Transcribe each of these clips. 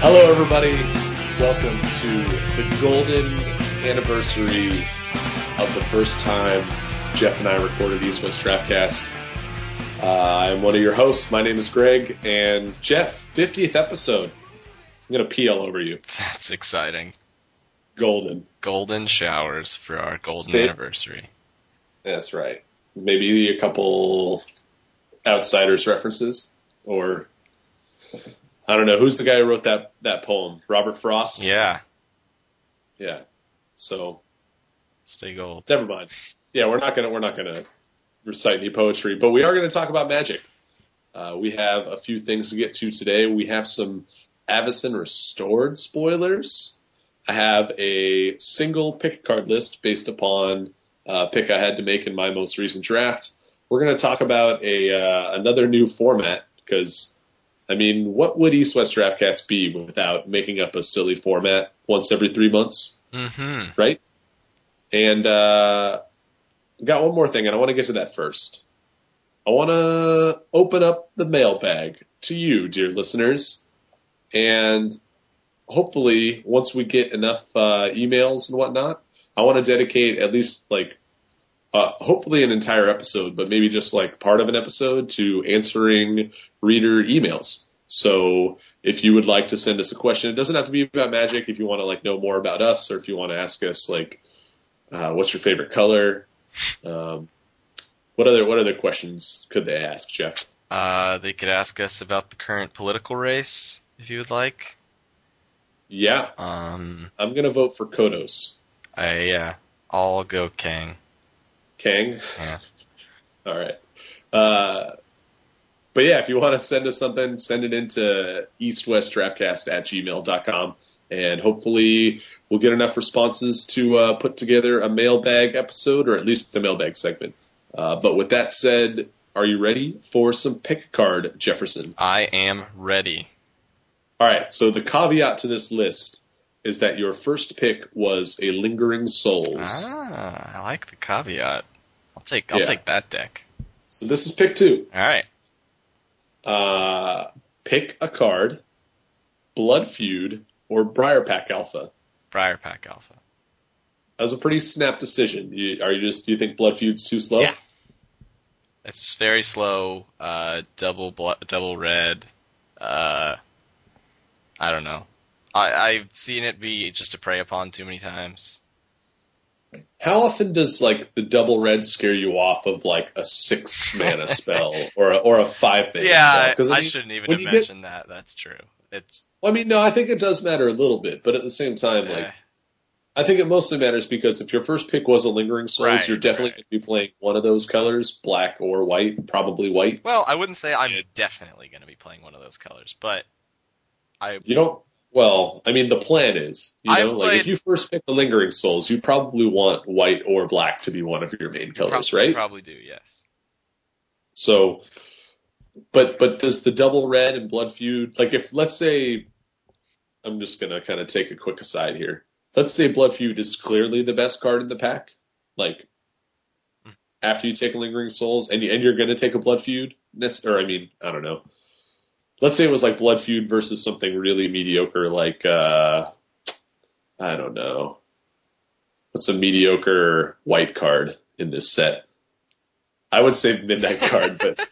Hello, everybody. Welcome to the golden anniversary of the first time Jeff and I recorded East West Draftcast. Uh, I'm one of your hosts. My name is Greg, and Jeff, 50th episode. I'm gonna pee all over you. That's exciting. Golden. Golden showers for our golden Stay- anniversary. That's right. Maybe a couple outsiders references, or I don't know who's the guy who wrote that that poem. Robert Frost. Yeah, Yeah. So stay gold. never mind. Yeah, we're not gonna we're not gonna recite any poetry, but we are gonna talk about magic. Uh, we have a few things to get to today. We have some Avacyn restored spoilers. I have a single pick card list based upon a pick I had to make in my most recent draft. We're gonna talk about a uh, another new format because. I mean, what would East West Draftcast be without making up a silly format once every three months? Mm-hmm. right? And uh, got one more thing, and I want to get to that first. I want to open up the mailbag to you, dear listeners, and hopefully, once we get enough uh, emails and whatnot, I want to dedicate at least like. Uh, hopefully an entire episode, but maybe just like part of an episode to answering reader emails. So if you would like to send us a question, it doesn't have to be about magic. If you want to like know more about us, or if you want to ask us like, uh, what's your favorite color? Um, what other what other questions could they ask, Jeff? Uh, they could ask us about the current political race if you would like. Yeah, Um, I'm gonna vote for Kodos. I yeah, I'll go Kang. Kang. Yeah. All right. Uh, but yeah, if you want to send us something, send it into eastwestdraftcast at gmail.com. And hopefully we'll get enough responses to uh, put together a mailbag episode or at least a mailbag segment. Uh, but with that said, are you ready for some pick card, Jefferson? I am ready. All right. So the caveat to this list is that your first pick was a Lingering Souls. Ah, I like the caveat. I'll take I'll Yeah. take that deck. So this is pick two. All right. Uh, pick a card, Blood Feud or Briarpack Alpha. Briarpack Alpha. That was a pretty snap decision. You, are you just do you think Blood Feud's too slow? Yeah. It's very slow. Uh, double blo- double red. Uh, I don't know. I, I've seen it be just to prey upon too many times. How often does like the double red scare you off of like a six mana spell or a, or a five mana yeah, spell? I, I shouldn't even have you get- that. That's true. It's Well, I mean, no, I think it does matter a little bit, but at the same time, like eh, I think it mostly matters because if your first pick was a Lingering Souls, Right, you're definitely right. going to be playing one of those colors, black or white, probably white. well, I wouldn't say I'm Yeah. definitely going to be playing one of those colors, but I You don't. Well, I mean, the plan is, you I've know, like played- if you first pick the Lingering Souls, you probably want white or black to be one of your main colors, prob- right? probably do. Yes. So, but but does the double red and blood feud like if let's say, I'm just gonna kind of take a quick aside here. Let's say blood feud is clearly the best card in the pack, like Hmm. after you take Lingering Souls and you, and you're gonna take a blood feud, or I mean, I don't know. Let's say it was like blood feud versus something really mediocre, like uh, I don't know. What's a mediocre white card in this set? I would say Midnight Card, but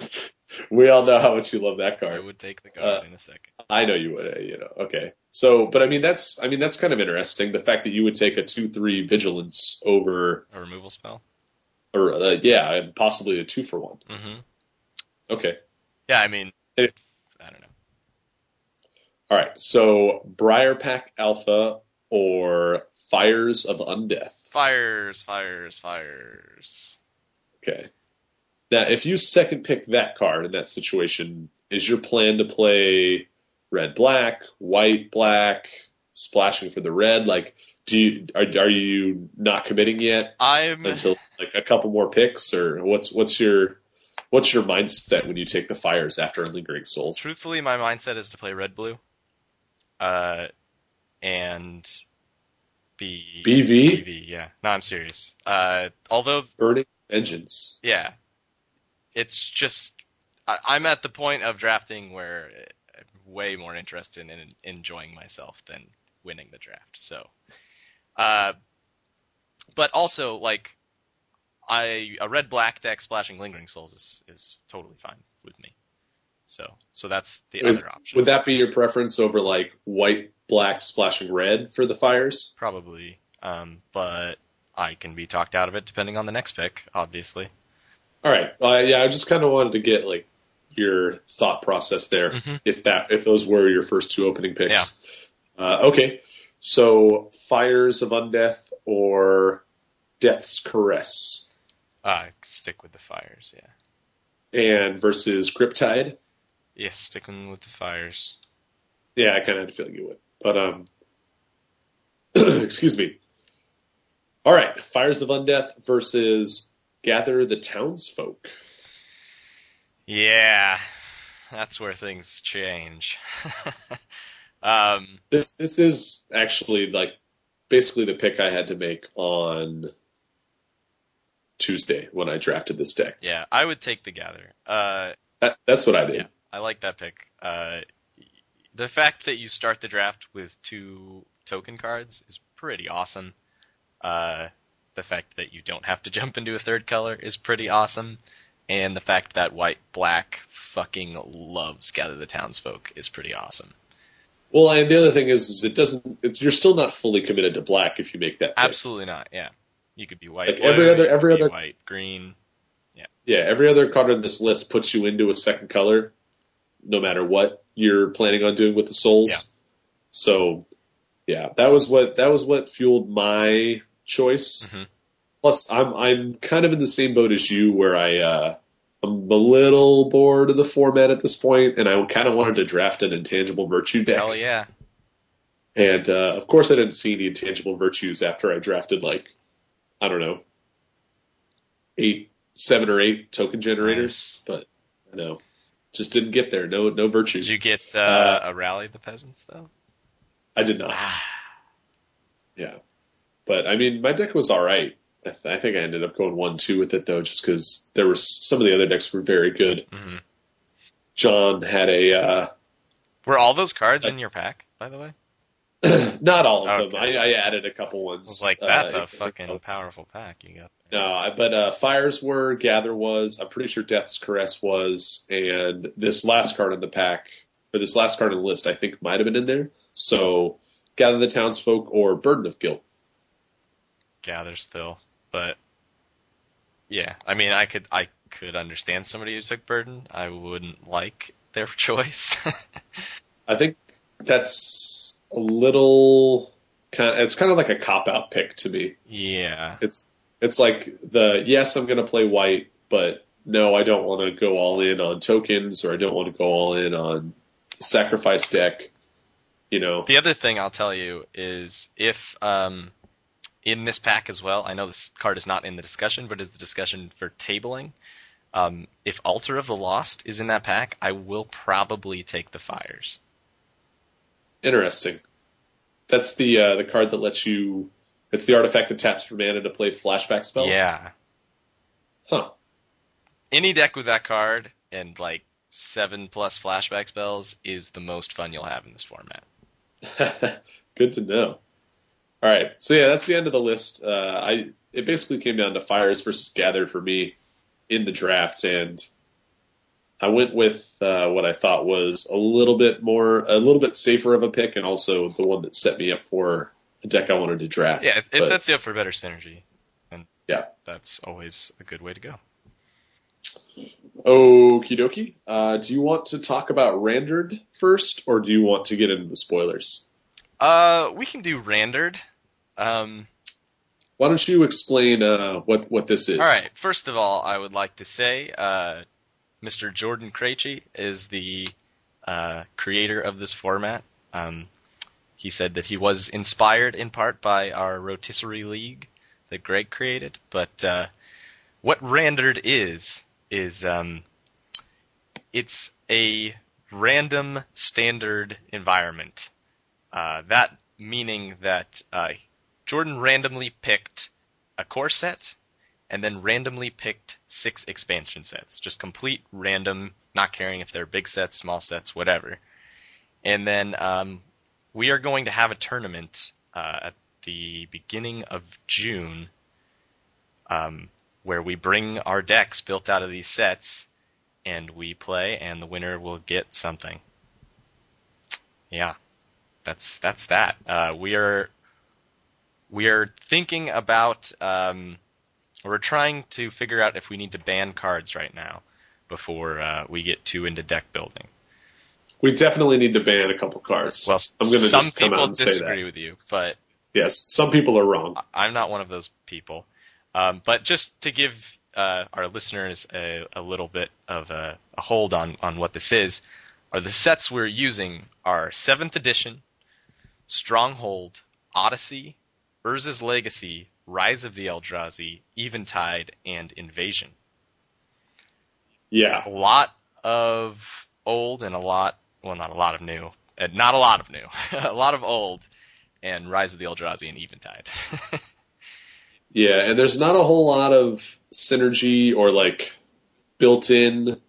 we all know how much you love that card. I would take the card Uh, in a second. I know you would, you know. Okay, so but I mean that's I mean that's kind of interesting. The fact that you would take a two three vigilance over, A removal spell. or uh, yeah, and possibly a two for one. hmm Okay, Yeah, I mean, Hey. I don't know. all right. So Briarpack Alpha or Fires of Undeath. Fires, fires, fires. Okay. Now, if you second pick that card in that situation, is your plan to play red black, white black, splashing for the red? Like, do you are, are you not committing yet I'm until like a couple more picks, or what's what's your what's your mindset when you take the fires after lingering souls? truthfully, my mindset is to play red blue, uh, and be BV BV. Yeah, no, I'm serious. Uh, although, burning vengeance. yeah, it's just I, I'm at the point of drafting where I'm way more interested in enjoying myself than winning the draft. So, uh, but also like I a red black deck splashing lingering souls is is totally fine with me. So so that's the Is- other option. Would that be your preference over like white, black, splashing red for the fires? Probably. Um, but I can be talked out of it depending on the next pick, obviously. All right. Uh, yeah, I just kind of wanted to get like your thought process there. Mhm. If that, if those were your first two opening picks. Uh, okay. So fires of undeath or death's caress, Uh, stick with the fires, yeah. and versus Griptide. Yes, sticking with the fires. Yeah, I kind of had a feeling you would. But um, excuse me. All right, fires of undeath versus gather the townsfolk. Yeah, that's where things change. um, This this is actually like basically the pick I had to make on Tuesday when I drafted this deck. yeah, I would take the gather. Uh, That, that's what I did. Yeah, I like that pick. Uh, the fact that you start the draft with two token cards is pretty awesome. Uh, the fact that you don't have to jump into a third color is pretty awesome. And the fact that white black fucking loves gather the townsfolk is pretty awesome. Well, and the other thing is, is it doesn't. It's, you're still not fully committed to black if you make that. pick. Absolutely not. Yeah, you could be white. Like every other- every other- white green. Yeah, Yeah. every other card on this list puts you into a second color, no matter what you're planning on doing with the souls. Yeah. So, yeah, that was what that was what fueled my choice. Mhm. Plus, I'm I'm kind of in the same boat as you, where I uh, I'm a little bored of the format at this point, and I kind of wanted to draft an intangible virtue deck. Hell yeah. And uh, of course, I didn't see any intangible virtues after I drafted like I don't know eight, seven or eight token generators. But I know just didn't get there. No, no virtues. Did you get uh, Uh, a rally of the peasants though? I did not. Yeah, but I mean, my deck was all right. I, th- I think I ended up going one two with it though, just because there was some of the other decks were very good. hmm John had a uh, Were all those cards in your pack, by the way? not all of them. I, I added a couple I ones. was like, uh, that's in- a fucking powerful pack you got. No, but uh, fires were, gather was. I'm pretty sure Death's Caress was, and this last card in the pack, or this last card in the list, I think might have been in there. So, gather the townsfolk or Burden of Guilt. Gather still, but yeah, I mean, I could I could understand somebody who took burden. I wouldn't like their choice. I think that's a little kind. Of, it's kind of like a cop out pick to me. yeah, It's it's like the yes, I'm going to play white, but no, I don't want to go all in on tokens, or I don't want to go all in on sacrifice deck. You know, The other thing I'll tell you is if um, in this pack as well, I know this card is not in the discussion, but is the discussion for tabling. Um, if Altar of the Lost is in that pack, I will probably take the fires. Interesting. That's the uh, the card that lets you. It's the artifact that taps for mana to play flashback spells. Yeah, Huh. any deck with that card and like seven plus flashback spells is the most fun you'll have in this format. Good to know. All right. So yeah, that's the end of the list. Uh, I it basically came down to fires versus gather for me in the draft, and I went with uh, what I thought was a little bit more, a little bit safer of a pick, and also the one that set me up for a deck I wanted to draft. Yeah, it, But- sets you up for better synergy, and Yeah. that's always a good way to go. Okie dokie. Uh, do you want to talk about Randard first, or do you want to get into the spoilers? Uh, we can do Randard. Um, Why don't you explain uh, what what this is? all right. First of all, I would like to say, uh, Mr. Jordan Krejci is the uh, creator of this format. Um, he said that he was inspired in part by our rotisserie league that Greg created, but uh, what Randard is is um, it's a random standard environment. Uh, that meaning that uh, Jordan randomly picked a core set and then randomly picked six expansion sets. Just complete random, not caring if they're big sets, small sets, whatever. And then um, we are going to have a tournament uh, at the beginning of June um, where we bring our decks built out of these sets and we play, and the winner will get something. Yeah, that's that's that. Uh, we are we are thinking about um, we're trying to figure out if we need to ban cards right now before uh, we get too into deck building. We definitely need to ban a couple cards. Well, I'm gonna some just come people out and say disagree that. with you, but Yes, some people are wrong. I'm not one of those people. Um, but just to give uh, our listeners a, a little bit of a, a hold on, on what this is, are the sets we're using are 7th edition, Stronghold, Odyssey, Urza's Legacy, Rise of the Eldrazi, Eventide, and Invasion. Yeah, A lot of old and a lot, well, not a lot of new. Uh, not a lot of new. a lot of old, and Rise of the Eldrazi and Eventide. yeah, and there's not a whole lot of synergy or like built-in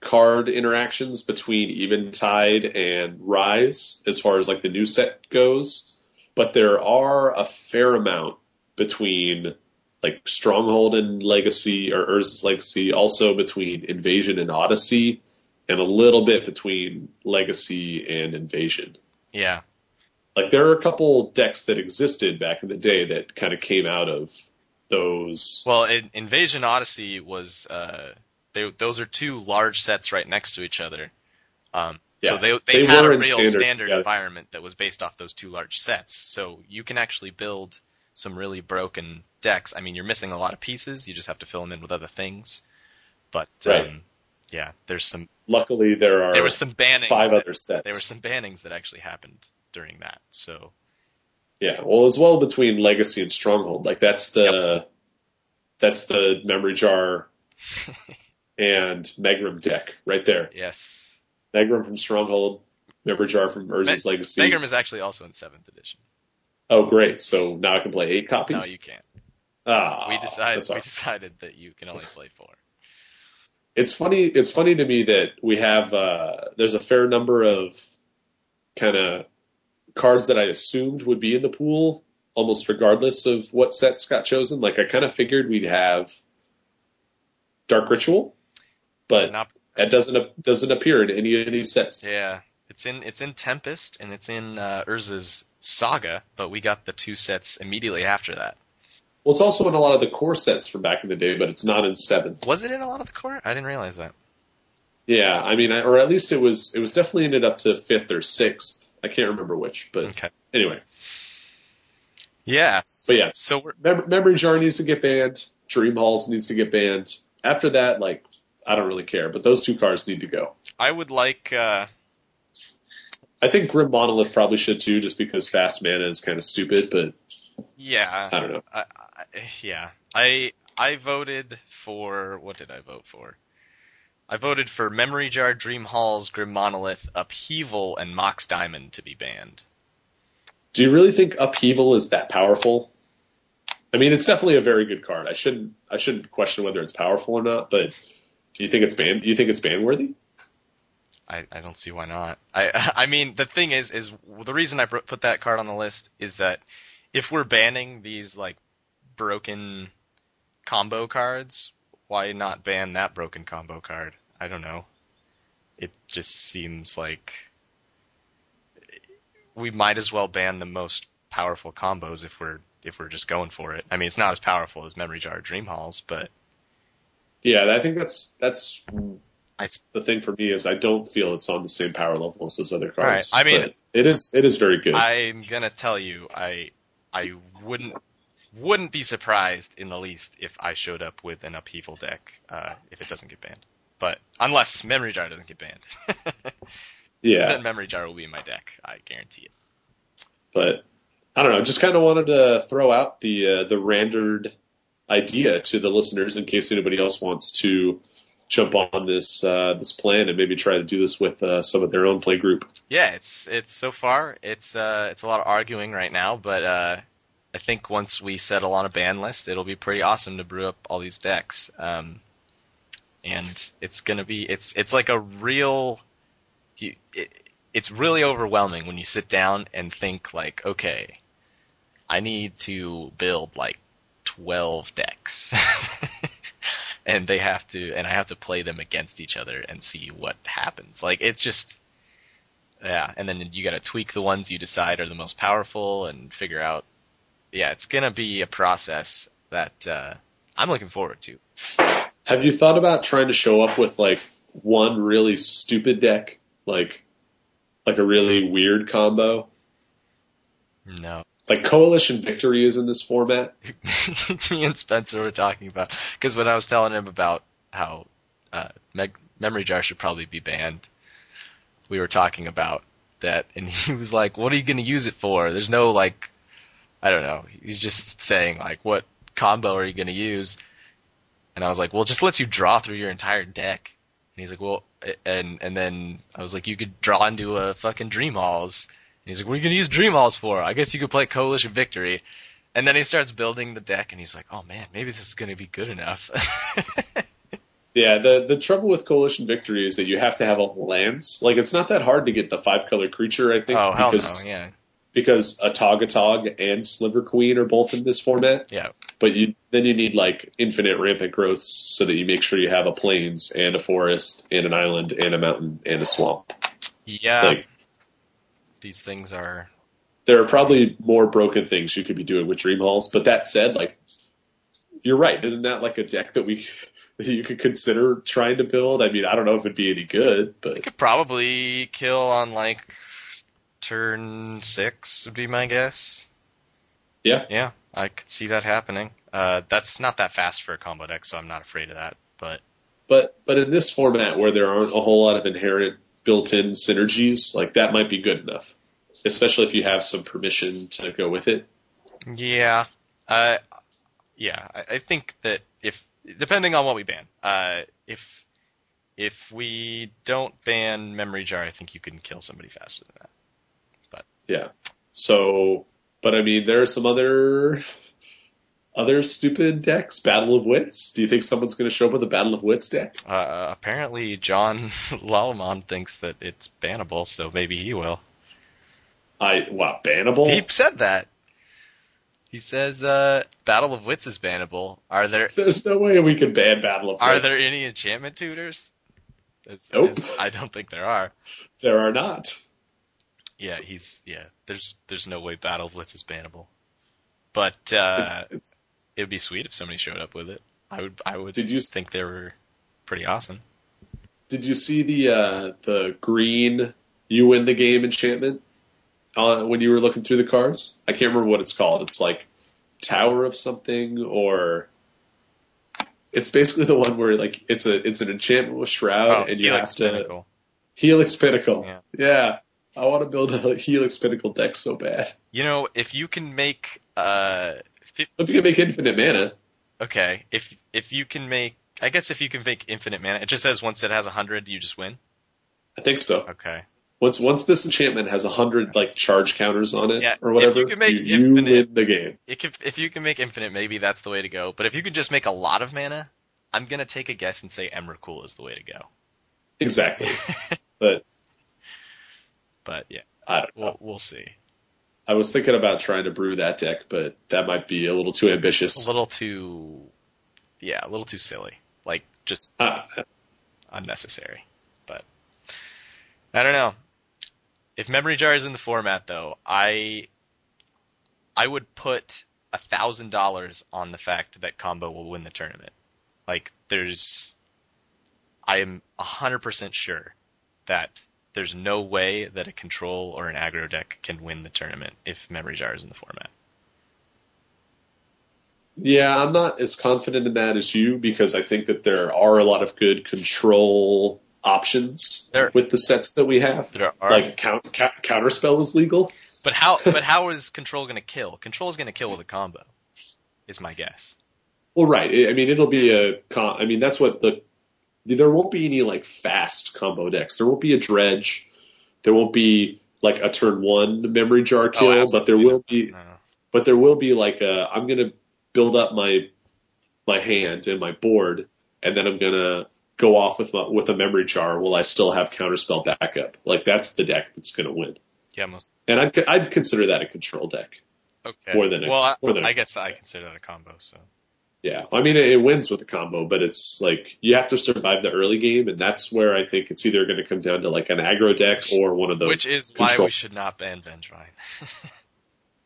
card interactions between Eventide and Rise as far as like the new set goes, but there are a fair amount between like Stronghold and Legacy or Urza's Legacy, also between Invasion and Odyssey, and a little bit between Legacy and Invasion. yeah. Like there are a couple decks that existed back in the day that kind of came out of those. Well, in, Invasion Odyssey was uh, they those are two large sets right next to each other. Um, Yeah, so they they, they had a real standard standard, together. environment that was based off those two large sets. So you can actually build some really broken decks. I mean, you're missing a lot of pieces. You just have to fill them in with other things. But Right. um, yeah, there's some Luckily, there are there was some bannings. five that, other sets. there were some bannings that actually happened during that. So Yeah, well, as well between Legacy and Stronghold, like that's the that's the memory jar and Megrim deck right there. yes, Megrim from Stronghold, memory jar from Urza's Legacy. Megrim is actually also in seventh edition. Oh, great! So now I can play eight copies. No, you can't. Ah, we decided we decided that you can only play four. It's funny. It's funny to me that we have. Uh, there's a fair number of kind of cards that I assumed would be in the pool, almost regardless of what sets got chosen. Like I kind of figured we'd have Dark Ritual, but Not that doesn't doesn't appear in any of these sets. Yeah, it's in it's in Tempest and it's in uh, Urza's Saga, but we got the two sets immediately after that. Well, it's also in a lot of the core sets from back in the day, but it's not in seven. Was it in a lot of the core? I didn't realize that. Yeah, I mean, I- or at least it was. It was definitely ended up to fifth or sixth. I can't remember which, but Okay. anyway. Yeah. But yeah, So we're Mem- Memory Jar needs to get banned. Dream Halls needs to get banned. After that, like, I don't really care, but those two cards need to go. I would like uh I think Grim Monolith probably should too, just because fast mana is kind of stupid, but yeah. I don't know. I, I, yeah. I I voted for what did I vote for? I voted for Memory Jar, Dream Halls, Grim Monolith, Upheaval, and Mox Diamond to be banned. Do you really think Upheaval is that powerful? I mean, it's definitely a very good card. I shouldn't I shouldn't question whether it's powerful or not, but do you think it's ban? You think it's ban worthy? I, I don't see why not. I I mean the thing is is the reason I put that card on the list is that if we're banning these like broken combo cards, why not ban that broken combo card? I don't know. It just seems like we might as well ban the most powerful combos if we're if we're just going for it. I mean, it's not as powerful as Memory Jar Dream Halls, but Yeah, I think that's that's I the thing for me is I don't feel it's on the same power level as those other cards. Right, I mean- But it is it is very good. I'm gonna tell you, I I wouldn't wouldn't be surprised in the least if I showed up with an upheaval deck uh, if it doesn't get banned. But unless Memory Jar doesn't get banned, yeah, then Memory Jar will be in my deck. I guarantee it. but I don't know. Just kind of wanted to throw out the uh, the Randard idea to the listeners in case anybody else wants to jump on this uh, this plan and maybe try to do this with uh, some of their own play group. Yeah, it's it's so far it's uh it's a lot of arguing right now, but uh I think once we settle on a ban list, it'll be pretty awesome to brew up all these decks. Um, and it's gonna be it's it's like a real it, it's really overwhelming when you sit down and think like, okay, I need to build like 12 decks. and they have to, and I have to play them against each other and see what happens. Like, it's just, yeah, and then you gotta tweak the ones you decide are the most powerful and figure out, yeah, it's gonna be a process that, uh, I'm looking forward to. Have you thought about trying to show up with like one really stupid deck, like like a really weird combo? No. Like Coalition Victory is in this format. Me and Spencer were talking about because when I was telling him about how uh, me- memory jar should probably be banned, we were talking about that, and he was like, "What are you going to use it for?" There's no like, I don't know. He's just saying like, "What combo are you going to use?" And I was like, "Well, just lets you draw through your entire deck." And he's like, "Well," and and then I was like, "You could draw into a fucking Dream Halls." He's like, "What are you going to use Dream Halls for?" I guess you could play Coalition Victory. And then he starts building the deck, and he's like, "Oh man, maybe this is going to be good enough." Yeah, the the trouble with Coalition Victory is that you have to have all the lands. Like it's not that hard to get the five color creature, I think. oh hell because, no, yeah, Because Atogatog and Sliver Queen are both in this format. yeah, But you then you need like infinite rampant growths so that you make sure you have a plains and a forest and an island and a mountain and a swamp. yeah. Like These things are there are probably more broken things you could be doing with Dream Halls. But that said, like you're right. Isn't that like a deck that we that you could consider trying to build? I mean, I don't know if it'd be any good, but. It but could probably kill on like turn six would be my guess. Yeah. Yeah, I could see that happening. Uh, that's not that fast for a combo deck, so I'm not afraid of that. But but but in this format where there aren't a whole lot of inherent built-in synergies, like that might be good enough. Especially if you have some permission to go with it. yeah, uh, yeah, I, I think that if depending on what we ban, uh, if if we don't ban memory jar, I think you can kill somebody faster than that. But yeah. So, but I mean, there are some other other stupid decks. Battle of Wits. Do you think someone's going to show up with a Battle of Wits deck? Uh, apparently, John Lalamon thinks that it's bannable, so maybe he will. I what bannable. He said that. He says, uh, Battle of Wits is bannable. Are there There's no way we could ban Battle of Wits. are Wits. there any enchantment tutors? It's- Nope. it's- I don't think there are. There are not. Yeah, he's yeah. There's there's no way Battle of Wits is bannable. But uh, it's, it would be sweet if somebody showed up with it. I would I would did you think they were pretty awesome. did you see the uh, the green you win the game enchantment uh, when you were looking through the cards? I can't remember what it's called. It's like Tower of something or it's basically the one where like it's a it's an enchantment with shroud oh, and you Helix have to Pinnacle. Helix Pinnacle. Yeah. Yeah. I want to build a Helix Pinnacle deck so bad. You know, if you can make uh, fi- If you can make infinite mana, okay, if if you can make, I guess if you can make infinite mana, it just says once it has a hundred, you just win. I think so. Okay. Once once this enchantment has a hundred like charge counters on it Yeah, or if whatever, you can make you, you infinite- win the game. Can, if you can make infinite, maybe that's the way to go. But if you can just make a lot of mana, I'm gonna take a guess and say Emrakul is the way to go. Exactly. but But yeah, I don't know. we'll we'll see. I was thinking about trying to brew that deck, but that might be a little too ambitious. A little too, yeah, a little too silly. Like just Uh, unnecessary. But I don't know. If memory jar is in the format though, I I would put a thousand dollars on the fact that combo will win the tournament. Like there's I am a hundred percent sure that there's no way that a control or an aggro deck can win the tournament if memory jar is in the format. yeah, I'm not as confident in that as you because I think that there are a lot of good control options There- with the sets that we have. There are Like count, count, counterspell is legal. But how but how is control gonna kill? Control is gonna kill with a combo. Is my guess. Well, right. I I mean, it'll be a. Con- I mean, that's what the. There won't be any like fast combo decks. There won't be a dredge. There won't be like a turn one memory jar oh, kill, Oh, but there will be. No. But there will be like a. I'm gonna build up my my hand and my board, and then I'm gonna go off with my, with a memory jar will I still have counterspell backup? Like that's the deck that's going to win. Yeah, most. And I'd I'd consider that a control deck. Okay. More than a- well, I, more than a- I guess I consider that a combo. So Yeah, I mean it, it wins with a combo, but it's like you have to survive the early game, and that's where I think it's either going to come down to like an aggro deck or one of those. which is why we should not ban Vengevine.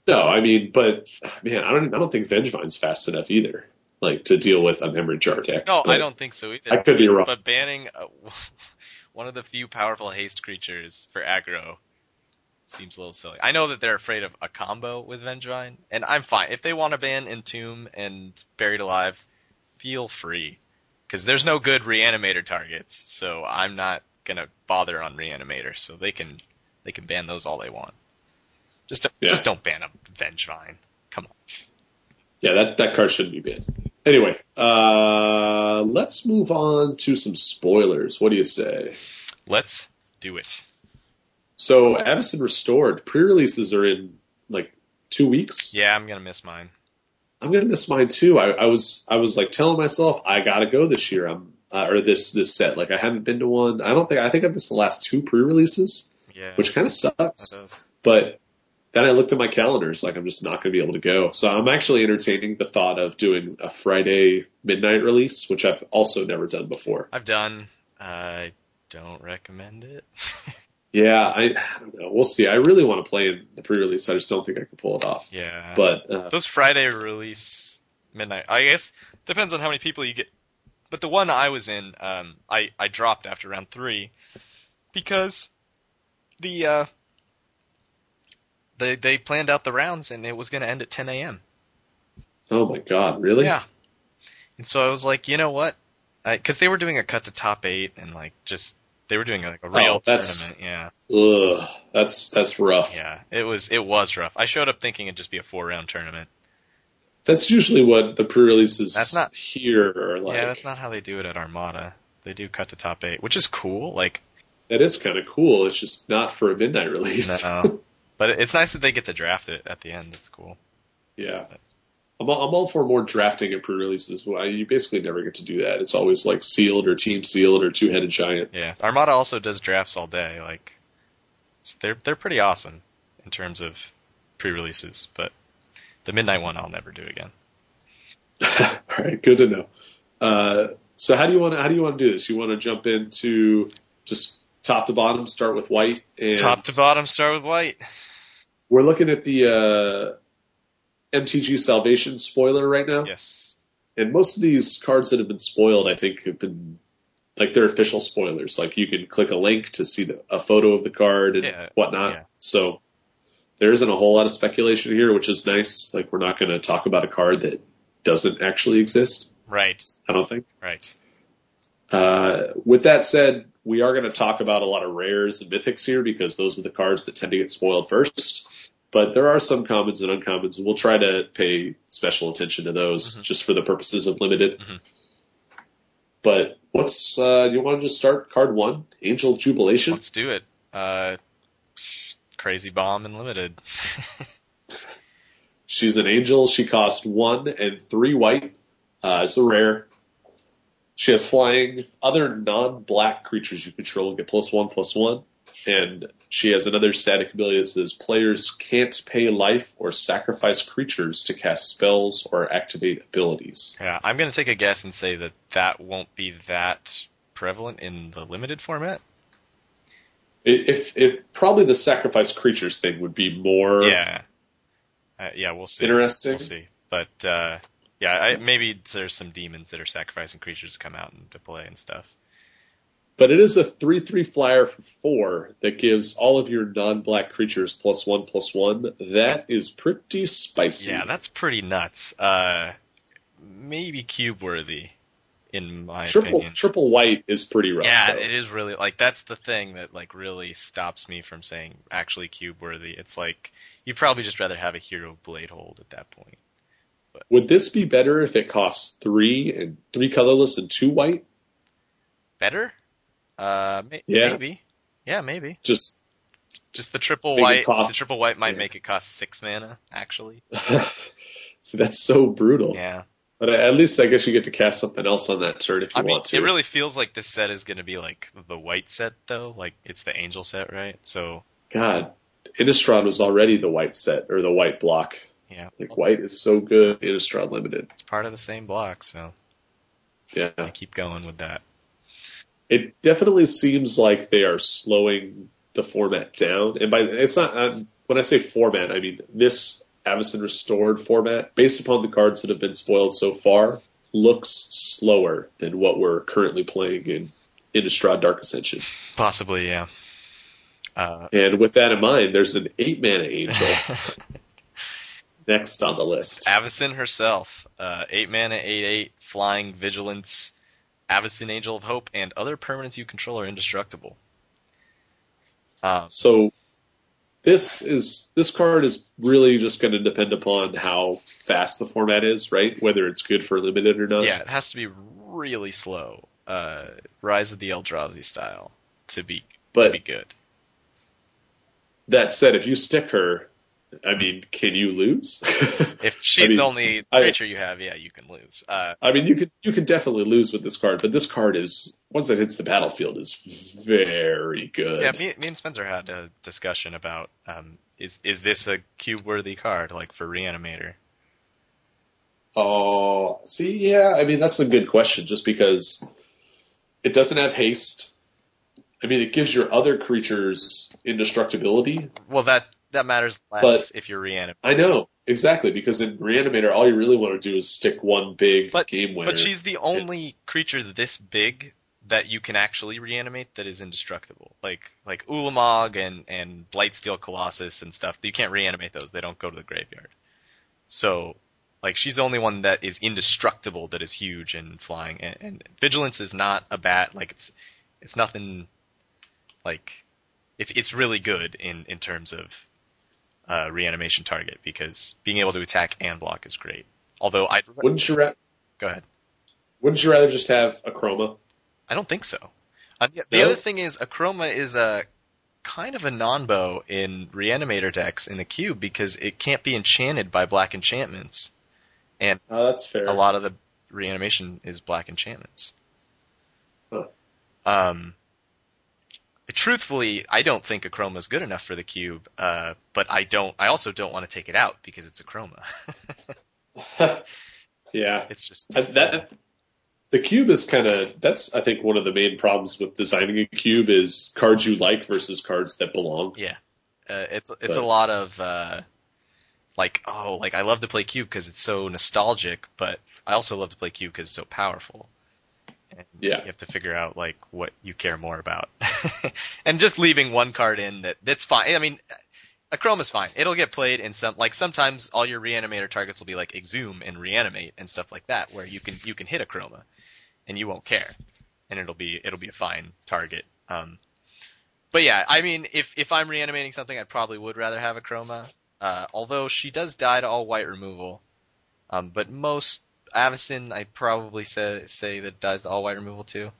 No, I mean, but man, I don't I don't think Vengevine's fast enough either, like to deal with a memory jar deck. no, I don't think so either. I could be wrong. But banning uh, one of the few powerful haste creatures for aggro seems a little silly. I know that they're afraid of a combo with Vengevine, and I'm fine. If they want to ban Entomb and Buried Alive, feel free. Because there's no good reanimator targets, so I'm not gonna bother on reanimator. So they can they can ban those all they want. Just don't, Yeah. just don't ban a Vengevine. Come on. Yeah, that, that card shouldn't be banned. Anyway, uh, let's move on to some spoilers. What do you say? Let's do it. So, Avacyn Restored pre-releases are in like two weeks. Yeah, I'm gonna miss mine. I'm gonna miss mine too. I, I was I was like telling myself I gotta go this year. I'm uh, or this this set. Like I haven't been to one. I don't think I think I missed the last two pre-releases, Yeah, which kind of sucks. But then I looked at my calendars, like I'm just not going to be able to go. So I'm actually entertaining the thought of doing a Friday midnight release, which I've also never done before. I've done. I don't recommend it. Yeah, I, I don't know. We'll see. I really want to play in the pre-release. I just don't think I can pull it off. yeah, But uh, those Friday release midnight. I guess depends on how many people you get. But the one I was in, um, I I dropped after round three because the uh, they they planned out the rounds and it was going to end at 10 a.m. oh my god, really? Yeah. And so I was like, you know what? Because they were doing a cut to top eight and like just they were doing like a oh, real Oh, tournament. Yeah, Ugh, that's that's rough. yeah. It was it was rough. I showed up thinking it'd just be a four round tournament. That's usually what the pre-releases That's not- here are like. yeah, that's not how they do it at Armada. They do cut to top eight, which is cool. Like, That is kind of cool. It's just not for a midnight release. no. but it's nice that they get to draft it at the end. It's cool. Yeah. I'm all, I'm all for more drafting at pre-releases. Well, you basically never get to do that. It's always like sealed or team sealed or two-headed giant. Yeah, Armada also does drafts all day. Like, they're they're pretty awesome in terms of pre-releases. But the midnight one, I'll never do again. all right, good to know. Uh, so how do you want to how do you want to do this? You want to jump into just top to bottom, start with white, and Top to bottom, start with white. we're looking at the uh, MTG Salvation spoiler right now. Yes. And most of these cards that have been spoiled, I think, have been like they're official spoilers. Like you can click a link to see the, a photo of the card and Yeah, whatnot. yeah. So there isn't a whole lot of speculation here, which is nice. Like we're not going to talk about a card that doesn't actually exist. Right. I don't think. Right. Uh, with that said, we are going to talk about a lot of rares and mythics here because those are the cards that tend to get spoiled first. But there are some commons and uncommons, and we'll try to pay special attention to those Mhm. just for the purposes of limited. Mhm. But what's uh, you want to just start card one, Angel of Jubilation? Let's do it. Uh, crazy bomb and limited. She's an angel. She costs one and three white. Uh, it's a rare. She has flying. Other non-black creatures you control get plus one, plus one. And she has another static ability that says players can't pay life or sacrifice creatures to cast spells or activate abilities. yeah, I'm gonna take a guess and say that that won't be that prevalent in the limited format. If probably the sacrifice creatures thing would be more Yeah. Uh, yeah, we'll see. interesting. We'll see. But uh, yeah, I, maybe there's some demons that are sacrificing creatures to come out and to play and stuff. But it is a 3 3 flyer for 4 that gives all of your non black creatures plus 1 plus 1. That is pretty spicy. Yeah, that's pretty nuts. Uh, maybe cube worthy, in my triple, opinion. triple white is pretty rough. Yeah, though. it is really like that's the thing that like really stops me from saying actually cube worthy. It's like you'd probably just rather have a hero blade hold at that point. Would this be better if it costs 3 and 3 colorless and 2 white? Better? Uh, may- Yeah. maybe. Yeah, maybe. Just Just the triple white. cost- the triple white might yeah. make it cost six mana. Actually. See, that's so brutal. Yeah. But at least I guess you get to cast something else on that turn if you I mean, want to. it really feels like this set is going to be like the white set, though. Like it's the angel set, right? So God, Innistrad was already the white set or the white block. yeah, Like white is so good. Innistrad limited. it's part of the same block. So Yeah. I keep going with that. It definitely seems like they are slowing the format down. And by it's not um, when I say format, I mean this Avacyn Restored format, based upon the cards that have been spoiled so far, looks slower than what we're currently playing in Innistrad Dark Ascension. Possibly, yeah. Uh, And with that in mind, there's an eight mana angel next on the list. Avacyn herself, uh, eight mana, eight eight, flying vigilance, Avacyn Angel of Hope, and other permanents you control are indestructible. Um, So this is this card is really just going to depend upon how fast the format is, right? Whether it's good for limited or not. yeah, it has to be really slow. Uh, Rise of the Eldrazi style to be to be good. That said, if you stick her, I mean, can you lose? If she's mean, the only I- creature you have, yeah, you can lose. Uh, I mean, you could you could definitely lose with this card, but this card is once it hits the battlefield is very good. yeah, me, me and Spencer had a discussion about um, is is this a cube worthy card like for Reanimator? Oh, see, yeah, I mean that's a good question, just because it doesn't have haste. I mean, it gives your other creatures indestructibility. Well, that that matters less But- if you're Reanimator. I know exactly because in Reanimator, all you really want to do is stick one big But- game winner. But she's the only creature this big that you can actually reanimate that is indestructible. Like like Ulamog and and Blightsteel Colossus and stuff. You can't reanimate those. They don't go to the graveyard. So like she's the only one that is indestructible that is huge and flying. And, and Vigilance is not a bat. Like it's it's nothing like it's it's really good in in terms of uh, reanimation target because being able to attack and block is great. Although I wouldn't you ra- go ahead. wouldn't you rather just have Akroma? I don't think so. Uh, the the No? other thing is, Akroma is a kind of a non-bo in Reanimator decks in the cube because it can't be enchanted by black enchantments, and Oh, that's fair. a lot of the reanimation is black enchantments. Huh. Um, truthfully, I don't think Akroma is good enough for the cube, uh, but I don't. I also don't want to take it out because it's Akroma. yeah, it's just I- that the cube is kind of that's I think one of the main problems with designing a cube is cards you like versus cards that belong. Yeah, uh, it's it's But- a lot of uh, like oh like I love to play cube because it's so nostalgic, but I also love to play cube because it's so powerful. And Yeah. you have to figure out like what you care more about, and just leaving one card in that that's fine. I mean, Akroma is fine. It'll get played in some like sometimes all your reanimator targets will be like exhume and reanimate and stuff like that, where you can you can hit Akroma, and you won't care, and it'll be it'll be a fine target. Um, but yeah, I mean, if if I'm reanimating something, I probably would rather have Akroma. Uh, although she does die to all white removal, um, but most Avacyn, I probably say say that dies to all white removal too.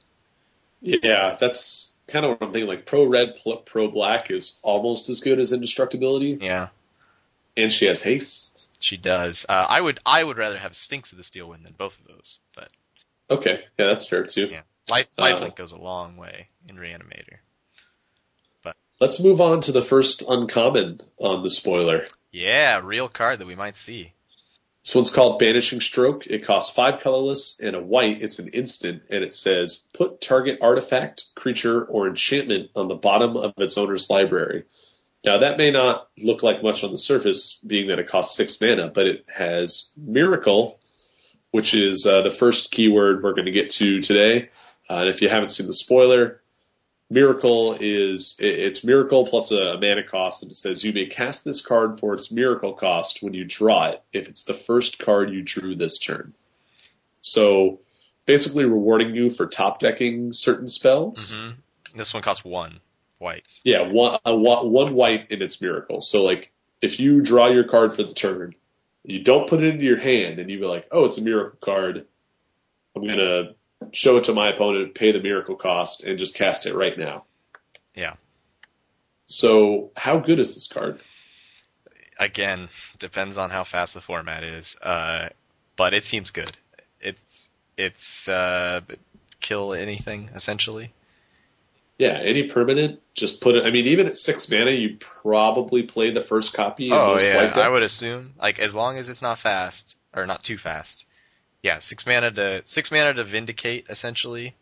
Yeah, that's kind of what I'm thinking. Like pro red, pro black is almost as good as indestructibility, Yeah, and she has haste. she does. Uh, I would I would rather have Sphinx of the Steel Wind than both of those, but Okay, yeah, that's fair too. yeah, life Uh, lifelink goes a long way in Reanimator. But Let's move on to the first uncommon on the spoiler. Yeah, real card that we might see. This one's called Banishing Stroke. It costs five colorless and a white. It's an instant, and it says put target artifact, creature, or enchantment on the bottom of its owner's library. Now that may not look like much on the surface, being that it costs six mana, but it has Miracle, which is uh, the first keyword we're going to get to today. Uh, and if you haven't seen the spoiler, Miracle is it's Miracle plus a, mana cost, and it says you may cast this card for its Miracle cost when you draw it if it's the first card you drew this turn. So basically rewarding you for top decking certain spells. hmm This one costs one white. Yeah, one, a, one one white in its Miracle. So like if you draw your card for the turn, you don't put it into your hand, and you be like, oh, it's a Miracle card. I'm gonna show it to my opponent, pay the Miracle cost, and just cast it right now. Yeah. So how good is this card? Again, depends on how fast the format is, uh, but it seems good. it's it's uh, kill anything essentially. Yeah, any permanent, just put it. I mean, even at six mana, you probably play the first copy. Oh most yeah, I would assume like as long as it's not fast or not too fast. Yeah, six mana to six mana to vindicate essentially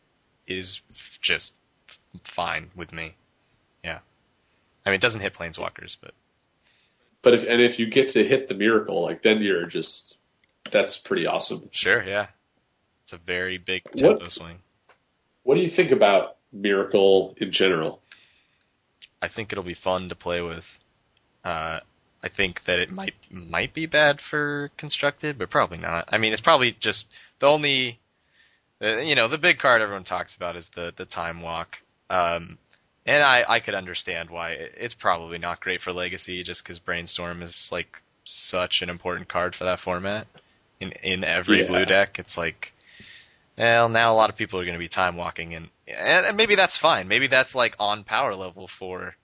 is f- just f- fine with me. Yeah, I mean it doesn't hit planeswalkers, but But if and if you get to hit the miracle, like then you're just that's pretty awesome. sure, yeah, it's a very big What- swing. What do you think about miracle in general? I think it'll be fun to play with. Uh, I think that it might might be bad for constructed, but probably not. I mean, it's probably just the only, uh, you know, the big card everyone talks about is the the time walk. Um, and I I could understand why it's probably not great for legacy, just because brainstorm is like such an important card for that format. In in every Yeah. blue deck, it's like. Well, now a lot of people are going to be time walking, and, and and maybe that's fine. Maybe that's like on power level for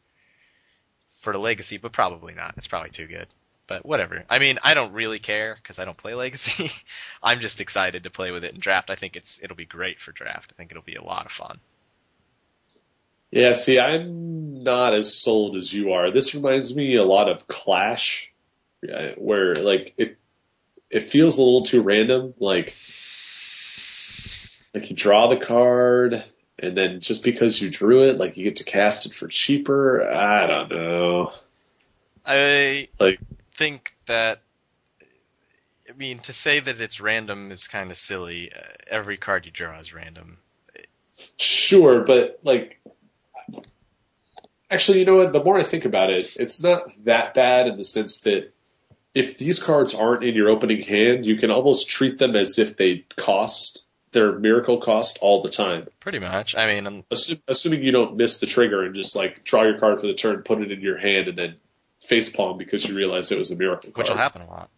for the legacy, but probably not. It's probably too good. But whatever. I mean, I don't really care because I don't play legacy. I'm just excited to play with it in draft. I think it's it'll be great for draft. I think it'll be a lot of fun. Yeah, see, I'm not as sold as you are. This reminds me a lot of Clash, uh, where like it it feels a little too random. Like like you draw the card, and then just because you drew it, like you get to cast it for cheaper. I don't know. I Like- think that. I mean, to say that it's random is kind of silly. Uh, every card you draw is random. Sure, but like, actually, you know what? The more I think about it, it's not that bad in the sense that if these cards aren't in your opening hand, you can almost treat them as if they cost their miracle cost all the time. Pretty much. I mean, um, Assu- assuming you don't miss the trigger and just like draw your card for the turn, put it in your hand, and then face palm because you realize it was a miracle card. which will happen a lot.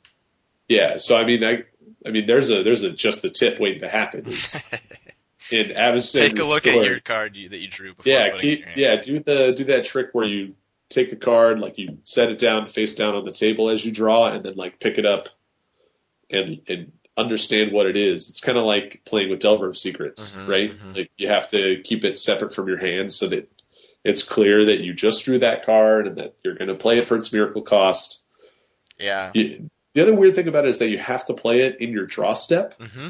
Yeah, so I mean, I, I mean, there's a there's a just the tip waiting to happen. In Avacyn Take a look at your card you, that you drew before Yeah, putting it in keep, your hand. yeah, do the do that trick where you take the card, like you set it down face down on the table as you draw, and then like pick it up and and understand what it is. It's kind of like playing with Delver of Secrets, Mhm, right? mhm. Like you have to keep it separate from your hand so that it's clear that you just drew that card and that you're going to play it for its miracle cost. Yeah. You, the other weird thing about it is that you have to play it in your draw step. hmm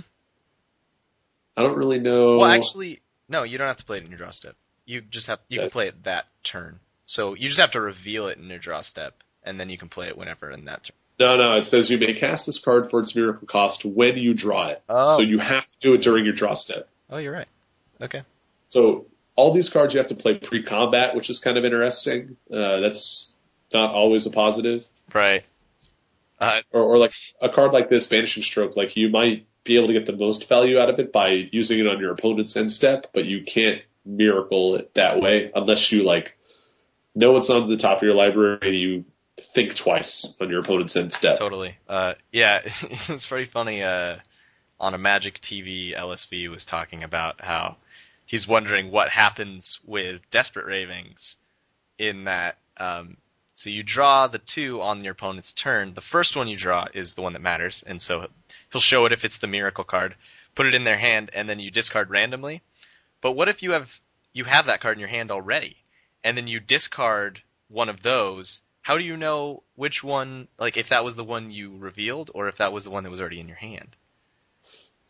I don't really know. Well, actually, no, you don't have to play it in your draw step. You just have you can play it that turn. So you just have to reveal it in your draw step, and then you can play it whenever in that turn. No, no, it says you may cast this card for its miracle cost when you draw it. Oh. So you have to do it during your draw step. Oh, you're right. Okay. So all these cards you have to play pre-combat, which is kind of interesting. Uh, that's not always a positive. Right. Uh, Or, or like a card like this, Banishing Stroke, like you might be able to get the most value out of it by using it on your opponent's end step, but you can't miracle it that way unless you like know it's on the top of your library and you think twice on your opponent's end step. totally. Uh, yeah, it's pretty funny. Uh, on a Magic TV, LSV was talking about how he's wondering what happens with Desperate Ravings in that. Um, so you draw the two on your opponent's turn. The first one you draw is the one that matters, and so he'll show it if it's the miracle card. Put it in their hand, and then you discard randomly. But what if you have you have that card in your hand already, and then you discard one of those? How do you know which one, like if that was the one you revealed, or if that was the one that was already in your hand?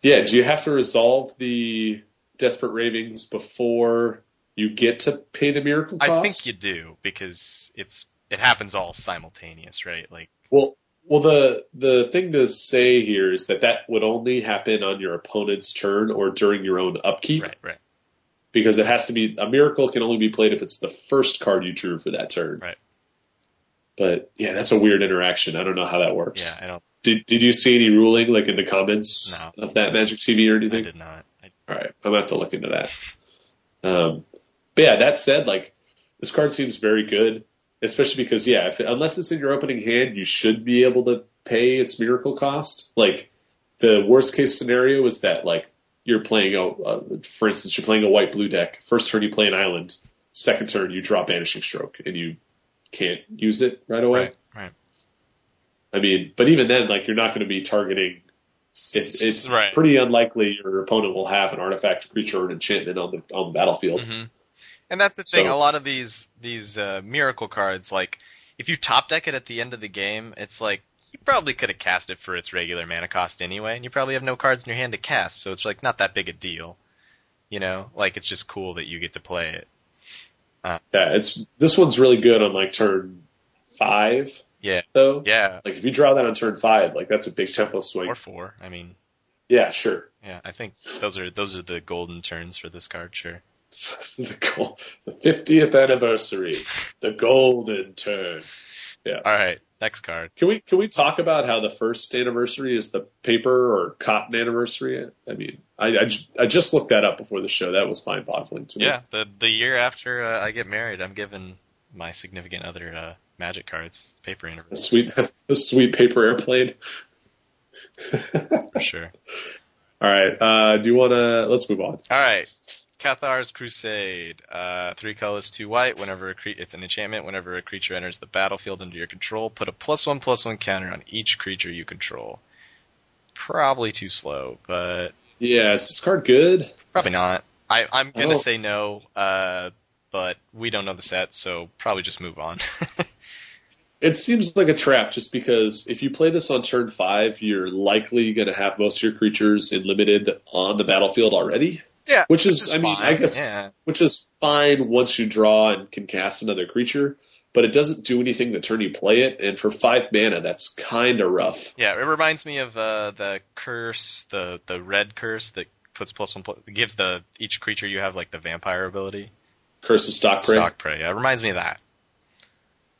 Yeah, do you have to resolve the Desperate Ravings before you get to pay the miracle cost? I think you do because it's it happens all simultaneous, right? Like Well, well, the the thing to say here is that that would only happen on your opponent's turn or during your own upkeep, right, right, because it has to be a miracle can only be played if it's the first card you drew for that turn. Right. But yeah, that's a weird interaction. I don't know how that works. yeah. I don't. Did Did you see any ruling like in the comments No. of that Magic TV or anything? I did not. I, All right, I'm gonna have to look into that. Um, but yeah, that said, like this card seems very good, especially because yeah, if, unless it's in your opening hand, you should be able to pay its miracle cost. Like the worst case scenario is that like you're playing a, uh, for instance, you're playing a white blue deck. First turn you play an island, second turn you drop Banishing Stroke, and you can't use it right away. right, right. I mean, but even then, like you're not going to be targeting it, it's Right. pretty unlikely your opponent will have an artifact, creature, or an enchantment on the on the battlefield. hmm And that's the thing. So- a lot of these these uh, miracle cards, like if you top deck it at the end of the game, it's like you probably could have cast it for its regular mana cost anyway, and you probably have no cards in your hand to cast, so it's like not that big a deal. You know, like it's just cool that you get to play it. Uh, yeah, it's this one's really good on like turn five. Yeah. Though. Yeah, Like if you draw that on turn five, like that's a big tempo swing. or four. I mean, Yeah, sure. yeah, I think those are those are the golden turns for this card. Sure. the goal, the 50th anniversary, the golden turn. Yeah. All right, next card. Can we can we talk about how the first anniversary is the paper or cotton anniversary? I mean, I I, I just looked that up before the show. That was mind boggling to me. Yeah, the the year after uh, I get married, I'm giving my significant other uh, magic cards, paper The anniversary sweet the sweet paper airplane. for sure. All right. Uh, do you want to? Let's move on. All right. Cathar's Crusade. Uh, three colors, two white. Whenever a cre- it's an enchantment. Whenever a creature enters the battlefield under your control, put a plus one plus one counter on each creature you control. Probably too slow, but Yeah, is this card good? probably not. I, I'm gonna Oh. say no, uh, but we don't know the set, so probably just move on. It seems like a trap just because if you play this on turn five, you're likely going to have most of your creatures in limited on the battlefield already. Yeah, Which is, I mean, I guess, yeah. which is fine once you draw and can cast another creature, but it doesn't do anything the turn you play it. And for five mana, that's kind of rough. Yeah, it reminds me of uh, the curse, the the red curse that puts plus one plus gives the each creature you have like the vampire ability. Curse of Stalked Prey. Stalked prey. Yeah, it reminds me of that.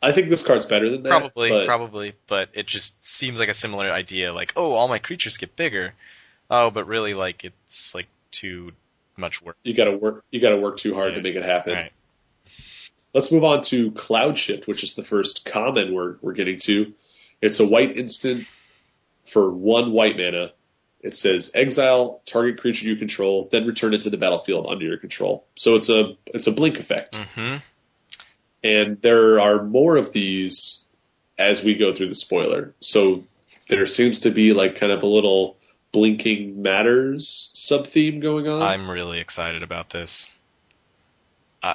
I think this card's better than that. Probably, but probably, but it just seems like a similar idea. Like, oh, all my creatures get bigger. Oh, but really, like it's like too much work. you got to work. You got to work too hard Yeah. to make it happen. Right. Let's move on to Cloud Shift, which is the first common we're we're getting to. It's a white instant for one white mana. It says exile target creature you control, then return it to the battlefield under your control. So it's a it's a blink effect, Mm-hmm. and there are more of these as we go through the spoiler. So there seems to be like kind of a little blinking matters sub theme going on. I'm really excited about this.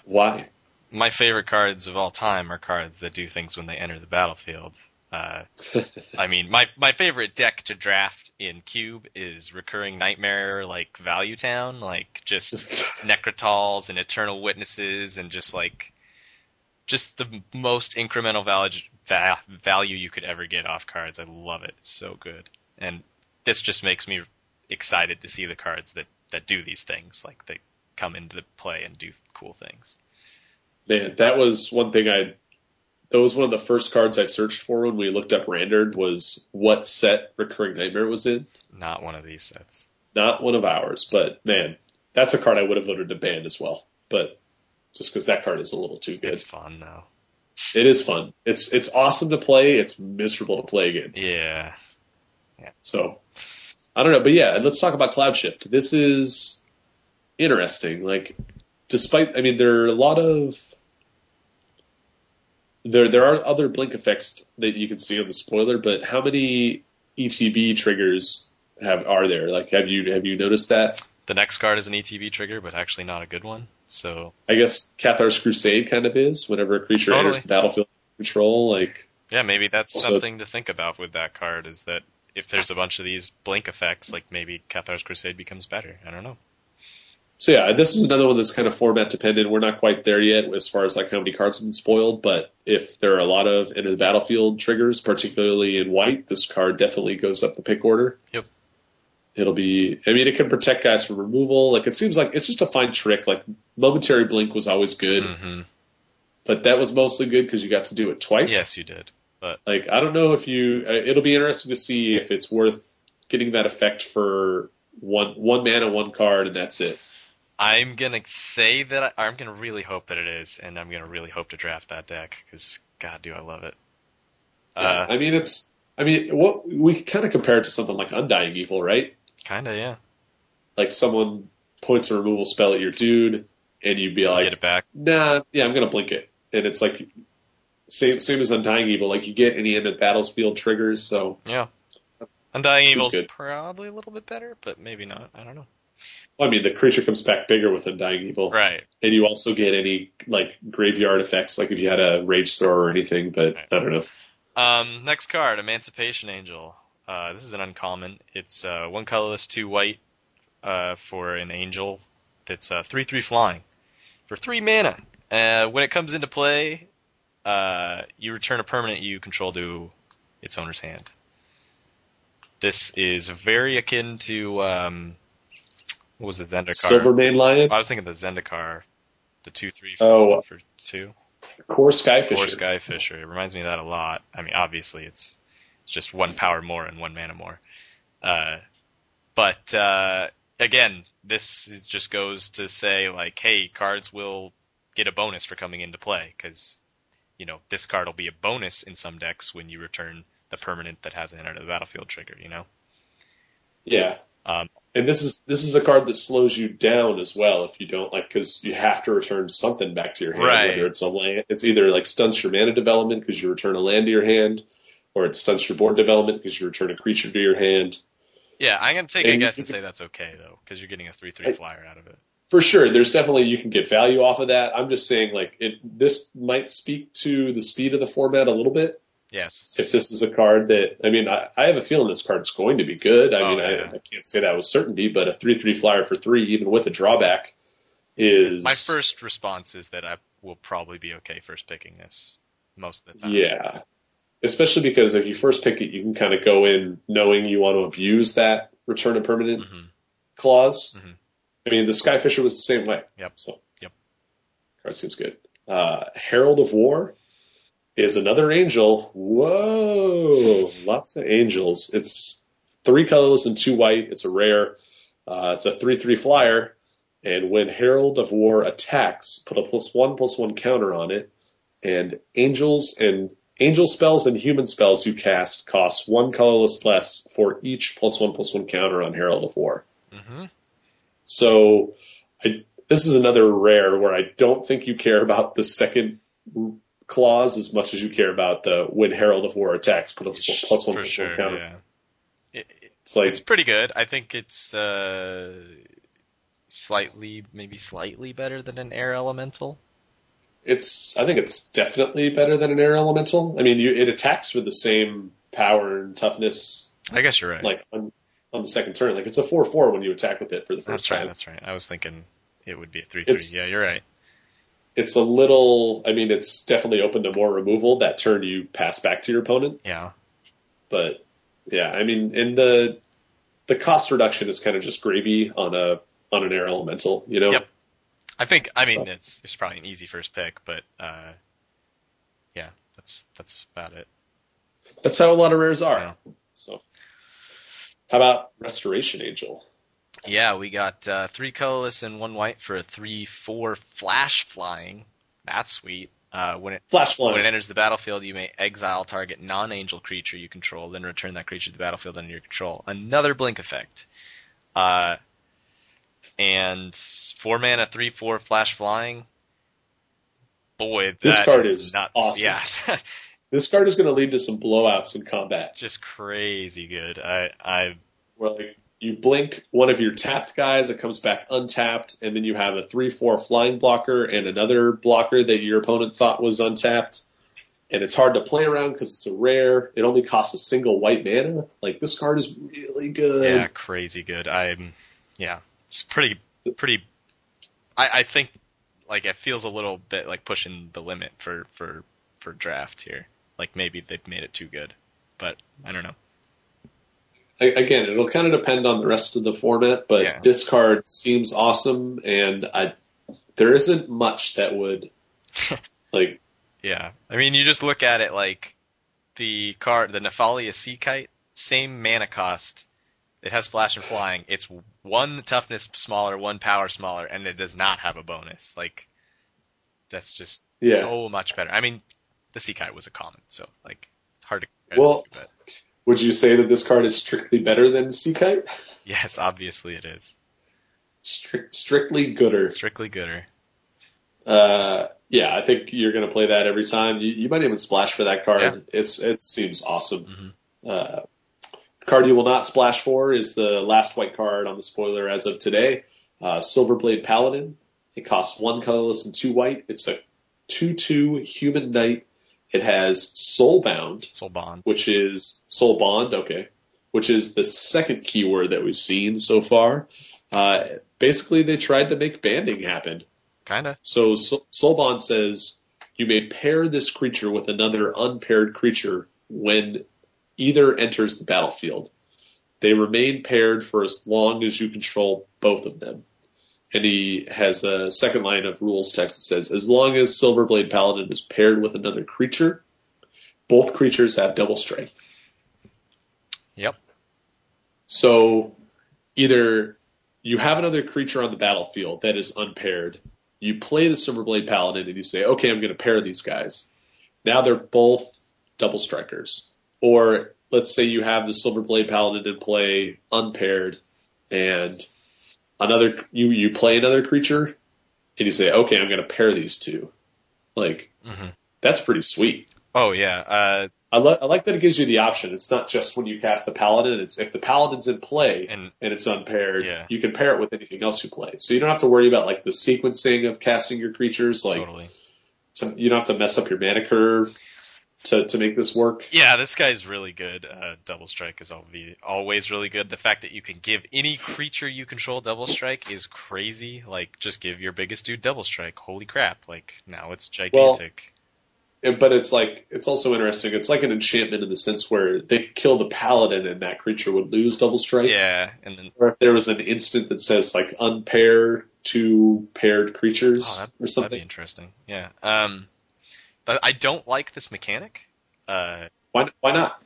Why? My favorite cards of all time are cards that do things when they enter the battlefield. Uh, I mean, my my favorite deck to draft in Cube is recurring Nightmare, like Value Town, like just Nekrataals and Eternal Witnesses, and just like just the most incremental value value you could ever get off cards. I love it. It's so good, and this just makes me excited to see the cards that that do these things, like that come into play and do cool things. Man, that was one thing I. That was one of the first cards I searched for when we looked up Randard was what set Recurring Nightmare was in. Not one of these sets. Not one of ours, but man, that's a card I would have voted to ban as well. But just because that card is a little too good, It's fun though. it is fun. It's it's awesome to play. It's miserable to play against. Yeah. So I don't know, but yeah, let's talk about Cloud Shift. This is interesting. Like, despite, I mean, there are a lot of there there are other blink effects that you can see on the spoiler, but how many ETB triggers have are there? Like, have you have you noticed that? The next card is an ETB trigger, but actually not a good one. So I guess Cathar's Crusade kind of is. Whenever a creature Totally. enters the battlefield control, like yeah, maybe that's So- something to think about with that card. Is that if there's a bunch of these blink effects, like maybe Cathar's Crusade becomes better. I don't know. So yeah, this is another one that's kind of format dependent. We're not quite there yet as far as like how many cards have been spoiled, but if there are a lot of enter the battlefield triggers, particularly in white, this card definitely goes up the pick order. Yep. It'll be, I mean, it can protect guys from removal. Like it seems like it's just a fine trick. Like momentary blink was always good, hmm but that was mostly good because you got to do it twice. Yes, you did. But Like I don't know if you, uh, it'll be interesting to see if it's worth getting that effect for one one mana, one card, and that's it. I'm gonna say that I, I'm gonna really hope that it is, and I'm gonna really hope to draft that deck because God, do I love it. Yeah, Uh, I mean, it's. I mean, what we kind of compare it to something like Undying Evil, right? kinda, yeah. Like someone points a removal spell at your dude, and you'd be like, Get it back. "Nah, yeah, I'm gonna blink it," and it's like same same as Undying Evil. Like you get any end of battlefield triggers, so Yeah. Undying Evil's good. probably a little bit better, but maybe not. I don't know. Well, I mean, the creature comes back bigger with Undying Evil, Right. and you also get any like graveyard effects, like if you had a Rage Thrower or anything. But Right. I don't know. Um, next card, Emancipation Angel. Uh, this is an uncommon. It's uh, one colorless, two white uh, for an angel that's uh, three three flying for three mana. Uh, when it comes into play, uh, you return a permanent you control to its owner's hand. This is very akin to um, what was the Zendikar? Silvermane Lion, I was thinking the Zendikar, the two three Oh. for two. Kor Skyfisher. Or Skyfisher. It reminds me of that a lot. I mean, obviously it's it's just one power more and one mana more. Uh, but uh, again, this just goes to say like, hey, cards will get a bonus for coming into play because you know this card will be a bonus in some decks when you return the permanent that has an enter the battlefield trigger. You know. Yeah. Um, And this is this is a card that slows you down as well if you don't like because you have to return something back to your hand. Right. Whether it's a land, it's either like stunts your mana development because you return a land to your hand, or it stunts your board development because you return a creature to your hand. Yeah, I'm gonna take a guess and say that's okay though because you're getting a three three flyer out of it. For sure, there's definitely you can get value off of that. I'm just saying like it. This might speak to the speed of the format a little bit. Yes. If this is a card that I mean, I, I have a feeling this card's going to be good. I Oh, mean, yeah. I, I can't say that with certainty, but a three three flyer for three, even with a drawback, is My first response is that I will probably be okay first picking this most of the time. Yeah. Especially because if you first pick it, you can kind of go in knowing you want to abuse that return a permanent hmm clause. Mhm. I mean, the Skyfisher was the same way. Yep. So, Yep. Card seems good. Uh, Herald of War is another angel. Whoa. Lots of angels. It's three colorless and two white. It's a rare. Uh, it's a 3 3 flyer. And when Herald of War attacks, put a plus one plus one counter on it. And angels and angel spells and human spells you cast cost one colorless less for each plus one plus one counter on Herald of War. hmm So I, this is another rare where I don't think you care about the second clause as much as you care about the when Herald of War attacks put a plus one For sure. counter. Yeah. It, it- It's like it's pretty good. I think it's uh, slightly, maybe slightly better than an air elemental. it's I think it's definitely better than an air elemental. I mean, you, it attacks with the same power and toughness I guess you're right. like on the second turn. Like it's a four four when you attack with it for the first that's right. time. That's right. I was thinking it would be a three It's- three. Yeah, you're right. It's a little. I mean, it's definitely open to more removal. That turn you pass back to your opponent. Yeah. But yeah, I mean, and the the cost reduction is kind of just gravy on a on an air elemental, you know. Yep. I think. I mean, So- it's it's probably an easy first pick, but uh, yeah, that's that's about it. That's how a lot of rares are. Yeah. So, how about Restoration Angel? Yeah, we got uh, three colorless and one white for a three-four flash flying. That's sweet. Uh, when it Flash when it enters the battlefield, you may exile target non-angel creature you control, then return that creature to the battlefield under your control. Another blink effect. Uh, and four mana, three-four flash flying. Boy, This card is nuts. awesome. Yeah, This card is going to lead to some blowouts in combat. just crazy good. I I Where like you blink one of your tapped guys, it comes back untapped, and then you have a three-four flying blocker and another blocker that your opponent thought was untapped. And it's hard to play around because it's a rare. It only costs a single white mana. Like this card is really good. Yeah, crazy good. I'm, yeah, it's pretty, pretty. I, I think like it feels a little bit like pushing the limit for for for draft here. Like maybe they've made it too good, but I don't know. Again, it'll kind of depend on the rest of the format, but Yeah. this card seems awesome, and I there isn't much that would like Yeah, I mean you just look at it like the card, the Nephalia Sea Kite, same mana cost. It has flash and flying. It's one toughness smaller, one power smaller, and it does not have a bonus. Like that's just Yeah. so much better. I mean, the Sea Kite was a common, so like it's hard to Well- but Would you say that this card is strictly better than Sea Kite? yes, obviously it is. Strict, strictly gooder. Strictly gooder. Uh, yeah, I think you're going to play that every time. You, you might even splash for that card. Yeah. It's it seems awesome. Mhm. Uh, Card you will not splash for is the last white card on the spoiler as of today. Uh, Silverblade Paladin. It costs one colorless and two white. It's a 2-2 human knight. It has Soulbound, Soul Bond. which is Soul Bond, okay, which is the second keyword that we've seen so far. Uh, basically, they tried to make banding happen. Kinda. So Soul Soul Bond says you may pair this creature with another unpaired creature when either enters the battlefield. They remain paired for as long as you control both of them. And he has a second line of rules text that says, as long as Silverblade Paladin is paired with another creature, both creatures have double strike. Yep. So either you have another creature on the battlefield that is unpaired, you play the Silverblade Paladin and you say, okay, I'm going to pair these guys. Now they're both double strikers. Or let's say you have the Silverblade Paladin in play unpaired and another, you, you play another creature and you say, okay, I'm going to pair these two. Like, hmm that's pretty sweet. Oh yeah. Uh, I, li- I like that it gives you the option. It's not just when you cast the paladin. It's if the paladin's in play and and it's unpaired, Yeah. you can pair it with anything else you play. So you don't have to worry about like the sequencing of casting your creatures. Like totally. some, you don't have to mess up your mana curve to to make this work. Yeah, this guy's really good. Uh, double strike is always always really good. The fact that you can give any creature you control double strike is crazy. Like, just give your biggest dude double strike. Holy crap! Like now it's gigantic. And- But it's like it's also interesting. It's like an enchantment in the sense where they could kill the paladin and that creature would lose double strike. yeah, and then Or if there was an instant that says like unpair two paired creatures oh, or that'd be something. interesting. Yeah. Um, but I don't like this mechanic. Uh, Why why not?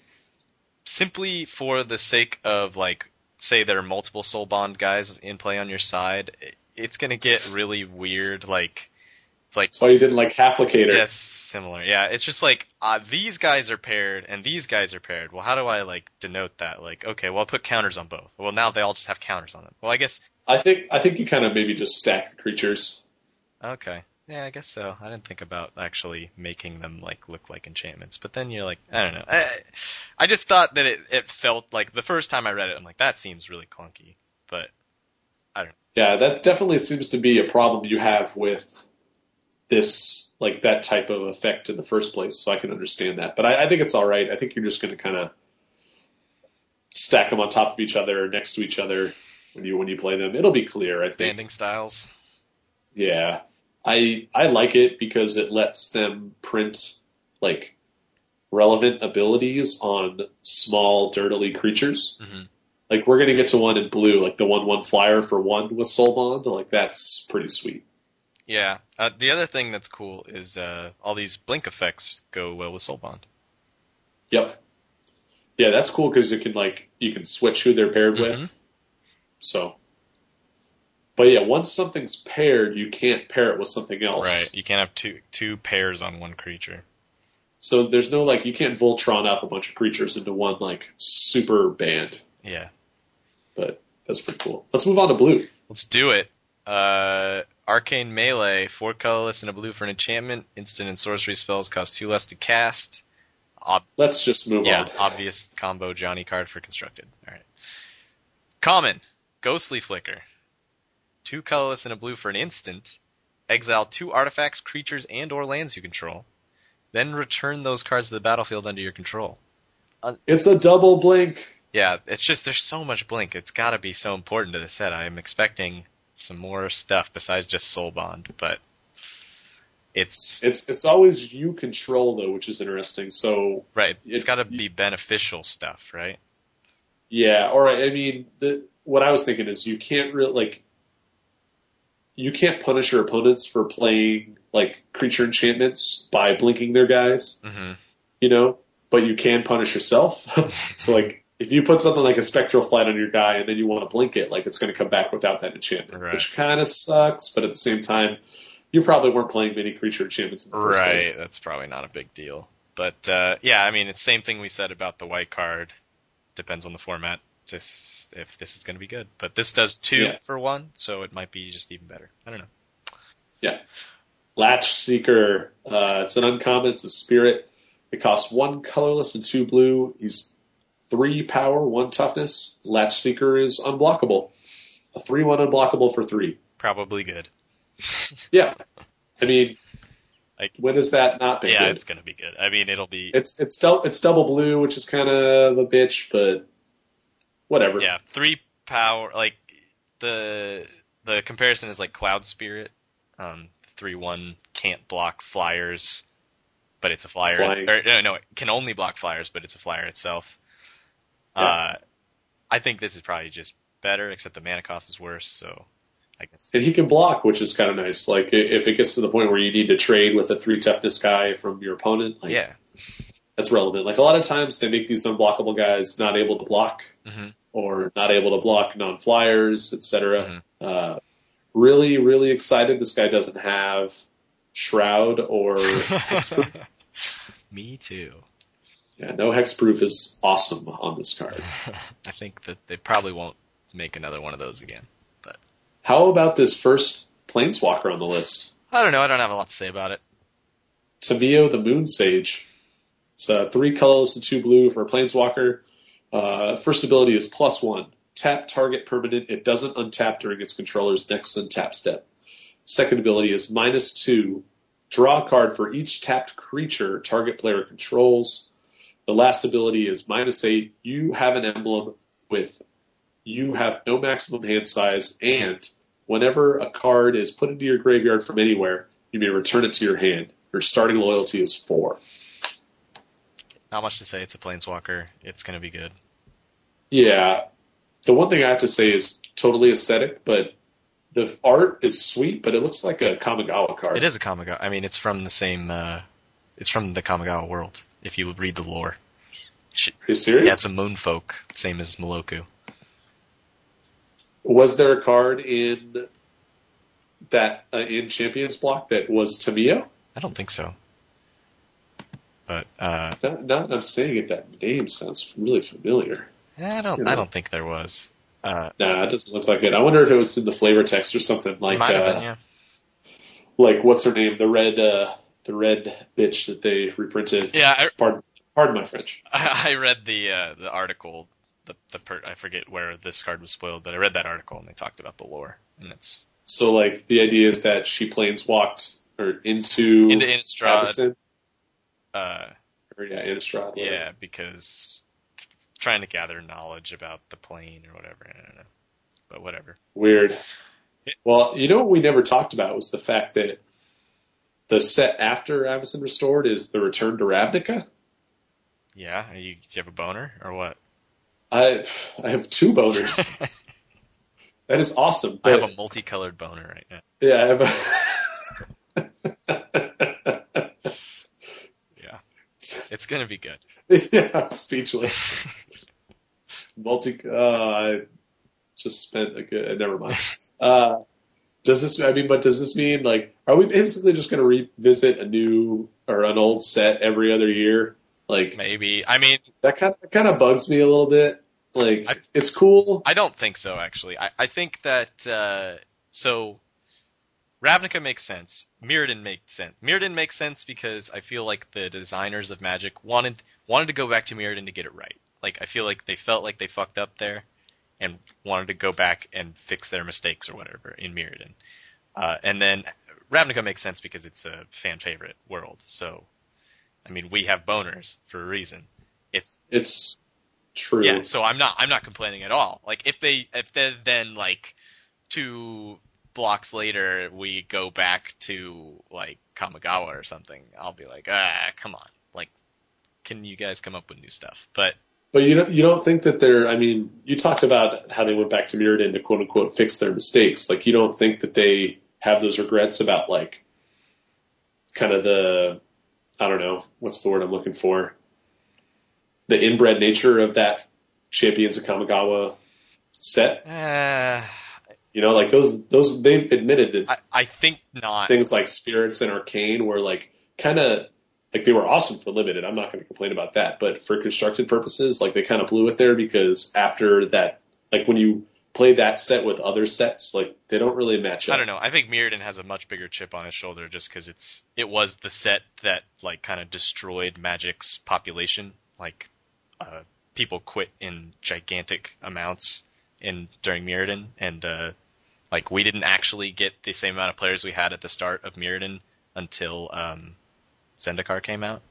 simply for the sake of like, say there are multiple soul bond guys in play on your side, it's gonna get really weird. Like, it's like That's why you didn't like Halflicator. Yes, similar. Yeah, it's just like uh, these guys are paired and these guys are paired. Well, how do I like denote that? Like, okay, well, I'll put counters on both. Well, now they all just have counters on them. Well, I guess I think I think you kind of maybe just stack the creatures. okay. Yeah, I guess so. I didn't think about actually making them like look like enchantments. But then you're like, I don't know. I, I just thought that it it felt like the first time I read it, I'm like, that seems really clunky. But I don't. Yeah, that definitely seems to be a problem you have with this, like that type of effect in the first place. So I can understand that, but I, I think it's all right. I think you're just going to kind of stack them on top of each other, or next to each other when you when you play them. It'll be clear, I think. banding styles. Yeah, I I like it because it lets them print like relevant abilities on small dirtily creatures. hmm Like we're gonna get to one in blue, like the one one flyer for one with Soul Bond. Like that's pretty sweet. Yeah. Uh, the other thing that's cool is uh, all these blink effects go well with Soul Bond. Yep. Yeah, that's cool because you can like you can switch who they're paired Mhm. with. So, but yeah, once something's paired, you can't pair it with something else. Right. You can't have two two pairs on one creature. So there's no like you can't Voltron up a bunch of creatures into one like super band. Yeah. But that's pretty cool. Let's move on to blue. Let's do it. Uh, Arcane Melee, four colorless and a blue for an enchantment. Instant and sorcery spells cost two less to cast. Ob- Let's just move yeah, on. obvious combo Johnny card for constructed. All right. Common, Ghostly Flicker. Two colorless and a blue for an instant. Exile two artifacts, creatures, and or lands you control. Then return those cards to the battlefield under your control. Uh, it's a double blink. Yeah, it's just there's so much blink. It's got to be so important to the set. I'm expecting some more stuff besides just Soul Bond, but it's It's it's always you control though, which is interesting. So right. It's it- got to be beneficial stuff, right? yeah, or I mean, the what I was thinking is you can't really like you can't punish your opponents for playing like creature enchantments by blinking their guys, hmm you know, but you can punish yourself. so like if you put something like a spectral flight on your guy and then you want to blink it, like it's going to come back without that enchantment, Right. which kind of sucks. But at the same time, you probably weren't playing many creature enchantments in the first Right. place. That's probably not a big deal. But uh, yeah, I mean, it's the same thing we said about the white card. Depends on the format. Just if this is going to be good, but this does two Yeah. for one, so it might be just even better. I don't know. Yeah. Latch Seeker. Uh, it's an uncommon. It's a spirit. It costs one colorless and two blue. He's three power, one toughness. Latch Seeker is unblockable. A three one unblockable for three. Probably good. Yeah, I mean, Like- when is that not been yeah, good? it's gonna be good. I mean, it'll be It's it's dou- it's double blue, which is kind of a bitch, but whatever. yeah three power. Like the the comparison is like Cloud Spirit. Um, three one can't block flyers, but it's a flyer. Or, no, no, it can only block flyers, but it's a flyer itself. Yeah. Uh, I think this is probably just better, except the mana cost is worse. So I guess And he can block, which is kind of nice. Like if it gets to the point where you need to trade with a three toughness guy from your opponent, like yeah. That's relevant. Like a lot of times they make these unblockable guys not able to block hmm or not able to block non flyers, etc. Mhm. Uh, really, really excited. This guy doesn't have shroud or hexproof. Me too. yeah, no hexproof is awesome on this card. I think that they probably won't make another one of those again. But how about this first planeswalker on the list? I don't know. I don't have a lot to say about it. Tamiyo the Moon Sage. It's uh, three colors and two blue for a planeswalker. Uh, first ability is plus one. Tap target permanent. It doesn't untap during its controller's next untap step. Second ability is minus two. Draw a card for each tapped creature target player controls. The last ability is minus eight. You have an emblem with you have no maximum hand size, and whenever a card is put into your graveyard from anywhere, you may return it to your hand. Your starting loyalty is four. Not much to say. It's a planeswalker. It's gonna be good. Yeah. The one thing I have to say is totally aesthetic, but the art is sweet, but it looks like a Kamigawa card. It is a Kamigawa. I mean, it's from the same. Uh, it's from the Kamigawa world. If you read the lore. Are you serious? Yeah, it's a moonfolk, same as Meloku. Was there a card in that uh, in Champions block that was Tamiyo? I don't think so. But uh, Now now that I'm saying it, that name sounds really familiar. I don't. Yeah. I don't think there was. Uh, Nah, it doesn't look like it. I wonder if it was in the flavor text or something like uh, been, yeah. like what's her name? The red uh, the red bitch that they reprinted. Yeah, I, Pardon, pardon my French. I read the uh, the article. The the per, I forget where this card was spoiled, but I read that article and they talked about the lore, and it's So like the idea is that she planeswalked or into into Innistrad. Uh, yeah, Innistrad. yeah, because trying to gather knowledge about the plane or whatever. I don't know, but whatever. Weird. Well, you know what we never talked about was the fact that the set after Avacyn Restored is the Return to Ravnica. Yeah, are you, do you have a boner or what? I I have two boners. that is awesome. I have a multicolored boner right now. yeah, I have a Yeah, it's gonna be good. yeah, I'm speechless. Multi. Uh, I just spent a good. Never mind. Uh, does this? I mean, but does this mean like, are we basically just going to revisit a new or an old set every other year? Like Maybe. I mean, that kind of kind of bugs me a little bit. Like I- it's cool. I don't think so, actually. I, I think that uh, so Ravnica makes sense. Mirrodin makes sense. Mirrodin makes sense because I feel like the designers of Magic wanted wanted to go back to Mirrodin to get it right. Like I feel like they felt like they fucked up there and wanted to go back and fix their mistakes or whatever in Mirrodin. Uh, and then Ravnica makes sense because it's a fan favorite world. So I mean, we have boners for a reason. It's It's true. yeah, so I'm not I'm not complaining at all. Like if they if they then like two blocks later we go back to like Kamigawa or something, I'll be like, ah, come on. Like can you guys come up with new stuff? But But you don't you don't think that they're I mean, you talked about how they went back to Mirrodin to quote unquote fix their mistakes. Like you don't think that they have those regrets about like kind of the I don't know, what's the word I'm looking for? The inbred nature of that Champions of Kamigawa set. uh, You know, like those those they've admitted that I I think not. things like spirits and arcane were like kind of like they were awesome for limited. I'm not going to complain about that, but for constructed purposes, like they kind of blew it there because after that, like when you play that set with other sets, like they don't really match up. I don't know. I think Mirrodin has a much bigger chip on his shoulder just because it's it was the set that like kind of destroyed Magic's population like uh, people quit in gigantic amounts in during Mirrodin, and uh, like we didn't actually get the same amount of players we had at the start of Mirrodin until um, Zendikar came out.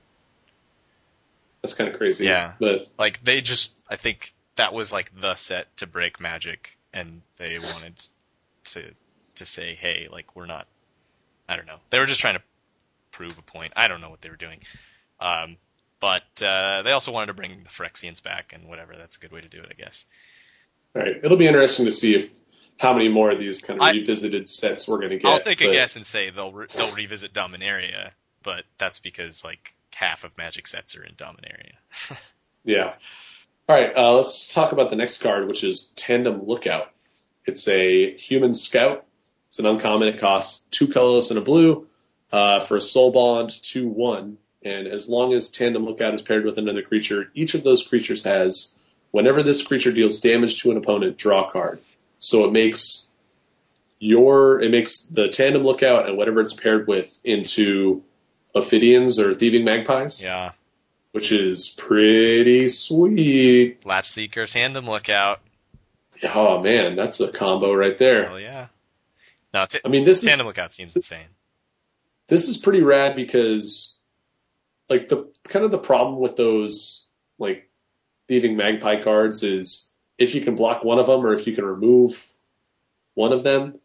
That's kind of crazy. Yeah. But Like they just, I think that was like the set to break Magic, and they wanted to to say, hey, like we're not. I don't know. They were just trying to prove a point. I don't know what they were doing. Um, but uh, they also wanted to bring the Phyrexians back and whatever. That's a good way to do it, I guess. all right, it'll be interesting to see if how many more of these kind of I- revisited sets we're going to get. I'll take a guess and say they'll re- they'll revisit Dominaria, but that's because like half of Magic sets are in Dominaria. Yeah. All right, uh, let's talk about the next card, which is Tandem Lookout. It's a human scout. It's an uncommon. It costs two colorless and a blue uh, for a soul bond, two one. And as long as Tandem Lookout is paired with another creature, each of those creatures has, whenever this creature deals damage to an opponent, draw a card. So it makes your it makes the Tandem Lookout and whatever it's paired with into Ophidians or Thieving Magpies, Yeah, which is pretty sweet. Latch Seeker, Tandem Lookout. Oh man, that's a combo right there. Hell yeah. No, t- I mean, this is Tandem Lookout seems insane. this is pretty rad because, like the kind of the problem with those like thieving magpie cards is if you can block one of them or if you can remove one of them,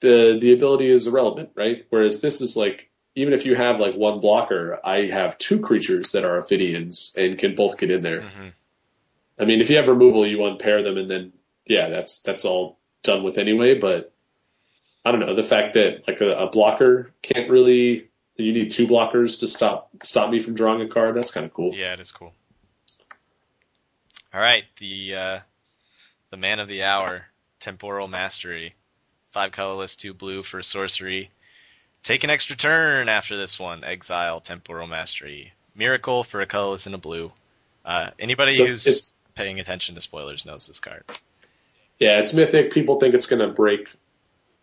the the ability is irrelevant, right? Whereas this is like even if you have like one blocker, I have two creatures that are Ophidians and can both get in there. hmm I mean, if you have removal, you unpair them, and then yeah, that's that's all done with anyway. But I don't know the fact that like a, a blocker can't really. You need two blockers to stop stop me from drawing a card. That's kind of cool. Yeah, it is cool. All right, the uh, the man of the hour, Temporal Mastery, five colorless, two blue for sorcery. Take an extra turn after this one. Exile Temporal Mastery. Miracle for a colorless and a blue. Uh, anybody So who's paying attention to spoilers knows this card. Yeah, it's mythic. People think it's going to break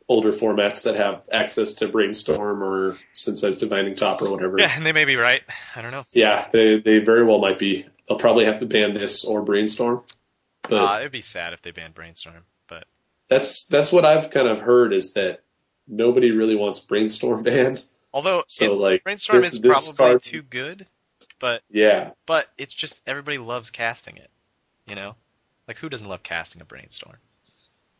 older formats that have access to Brainstorm or Sensei's Divining Top or whatever. Yeah, and they may be right. I don't know. Yeah, they they very well might be. They'll probably have to ban this or Brainstorm. But Uh, it'd be sad if they banned Brainstorm, but that's that's what I've kind of heard is that nobody really wants Brainstorm banned. although So like Brainstorm this- is this probably card- too good, but yeah, but it's just everybody loves casting it. You know, like who doesn't love casting a brainstorm?